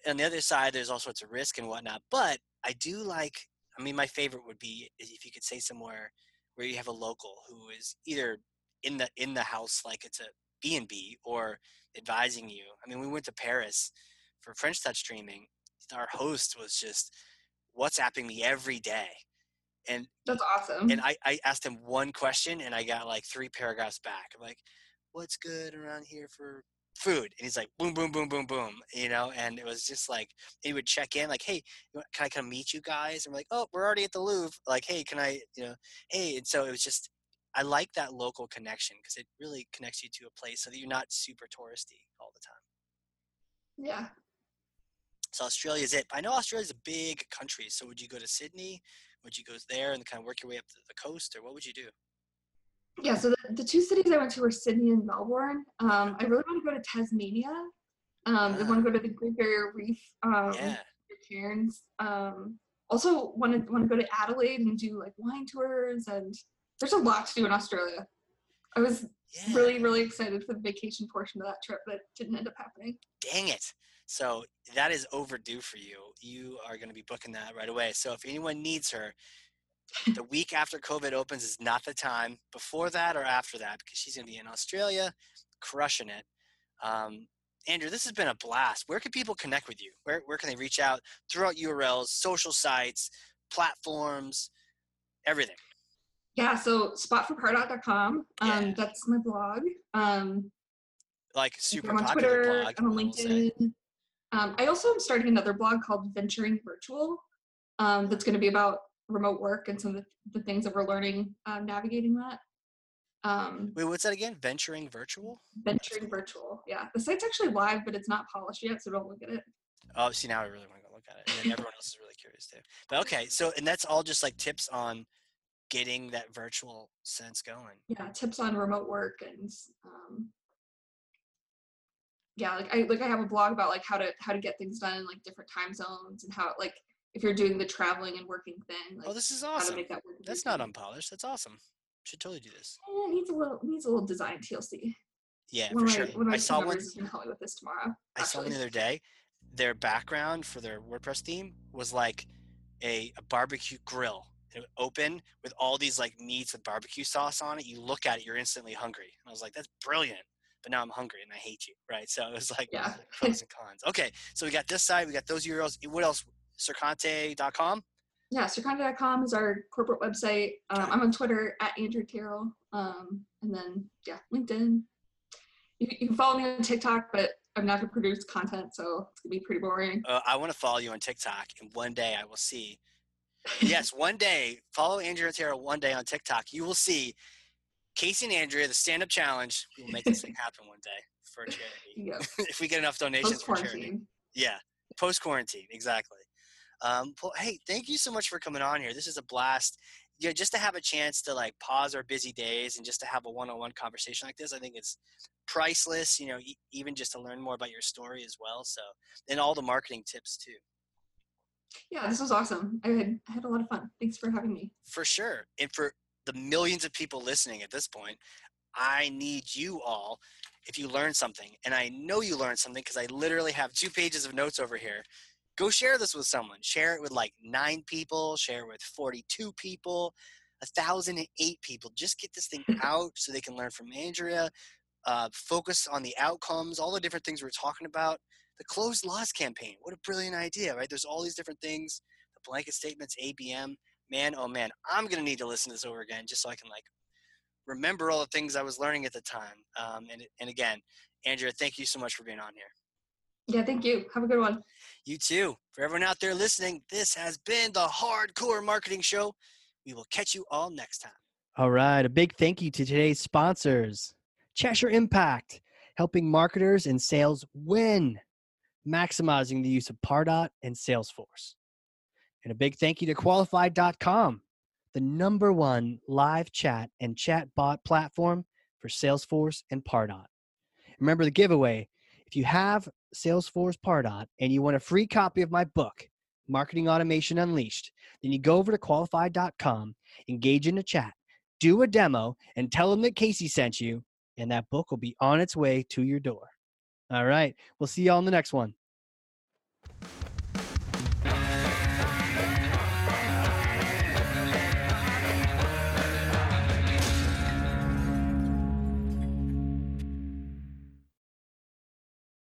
on the other side, there's all sorts of risk and whatnot. But I do like. I mean, my favorite would be if you could say somewhere where you have a local who is either in the in the house like it's a B and B or advising you. I mean, we went to Paris for French Touch Dreamin. Our host was just WhatsApping me every day, and That's awesome. and I, I asked him one question and I got like three paragraphs back. I'm like, what's good around here for food? And he's like, boom, boom, boom, boom, boom, you know, and it was just like, he would check in like, hey, can I come meet you guys? And we're like, oh, we're already at the Louvre. Like, hey, can I, you know, hey. And so it was just, I like that local connection because it really connects you to a place so that you're not super touristy all the time. yeah. So Australia is it. I know Australia's a big country. So would you go to Sydney? Would you go there and kind of work your way up to the coast or what would you do? Yeah, so the, the two cities I went to were Sydney and Melbourne. Um, I really want to go to Tasmania. Um, I want to go to the Great Barrier Reef, um, Yeah. Cairns. Um, also want to want to go to Adelaide and do like wine tours, and there's a lot to do in Australia. I was Yeah. really really excited for the vacation portion of that trip, but it didn't end up happening. dang it. So that is overdue for you. You are going to be booking that right away. So if anyone needs her, the week after COVID opens is not the time. Before that or after that, because she's going to be in Australia, crushing it. Um, Andrea, this has been a blast. Where can people connect with you? Where where can they reach out? Throughout URLs, social sites, platforms, everything. Yeah, so spotforpardot.com. Um, Yeah. That's my blog. Um, Like super I'm on popular Twitter. blog. I'm on I will say. LinkedIn. Um, I also am starting another blog called Venturing Virtual. Um, that's going to be about remote work and some of the, the things that we're learning um, navigating that. Um, Wait, what's that again? Venturing virtual? venturing Virtual. Yeah, the site's actually live, but it's not polished yet, so don't look at it. Oh, see, now I really want to go look at it. And everyone else is really curious too. But okay, so and that's all just like tips on getting that virtual sense going. Yeah, tips on remote work and um, yeah, like I like I have a blog about like how to how to get things done in like different time zones and how like if you're doing the traveling and working thing, oh, like Oh, this is awesome. that. That's not unpolished. That's awesome. Should totally do this. It needs a little needs a little design TLC. Yeah, one for of sure. one I saw one. members is gonna help me with this tomorrow. I saw one the other day. Their background for their WordPress theme was like a, a barbecue grill. It would open with all these like meats with barbecue sauce on it. You look at it, you're instantly hungry. And I was like, that's brilliant. But now I'm hungry and I hate you, right? So it was like Yeah. pros and cons. Okay, so we got this side, we got those URLs. What else? Sercante.com. Yeah, Sercante.com is our corporate website. Um, I'm on Twitter at Andrea Tarrell. Um, and then yeah, LinkedIn. You, you can follow me on TikTok, but I'm not gonna produce content, so it's gonna be pretty boring. Uh, I want to follow you on TikTok, and one day I will see. Yes, one day follow Andrea Tarrell. One day on TikTok, you will see Casey and Andrea, the stand-up challenge. We will make this thing happen one day for charity Yeah, if we get enough donations for charity. quarantine. Yeah, post quarantine, exactly. Um, well, hey, thank you so much for coming on here. This is a blast. Yeah, just to have a chance to like pause our busy days and just to have a one-on-one conversation like this, I think it's priceless. You know, e- even just to learn more about your story as well. So, and all the marketing tips too. Yeah, this was awesome. I had I had a lot of fun. Thanks for having me. For sure. And for the millions of people listening at this point, I need you all, if you learned something, and I know you learned something because I literally have two pages of notes over here. Go share this with someone. Share it with like nine people, share it with 42 people, 1,008 people. Just get this thing out so they can learn from Andrea, uh, focus on the outcomes, all the different things we're talking about. The closed loss campaign, what a brilliant idea, right? There's all these different things, the blanket statements, ABM. Man, oh man, I'm gonna need to listen to this over again just so I can like remember all the things I was learning at the time. Um, and, and again, Andrea, thank you so much for being on here. Yeah, thank you. Have a good one. You too. For everyone out there listening, this has been the Hard Corps Marketing Show. We will catch you all next time. All right. A big thank you to today's sponsors Cheshire Impact, helping marketers and sales win, maximizing the use of Pardot and Salesforce. And a big thank you to Qualified.com, the number one live chat and chat bot platform for Salesforce and Pardot. Remember the giveaway. If you have Salesforce Pardot and you want a free copy of my book, Marketing Automation Unleashed, then you go over to qualified.com, engage in a chat, do a demo, and tell them that Casey sent you, and that book will be on its way to your door. All right. We'll see you all in the next one.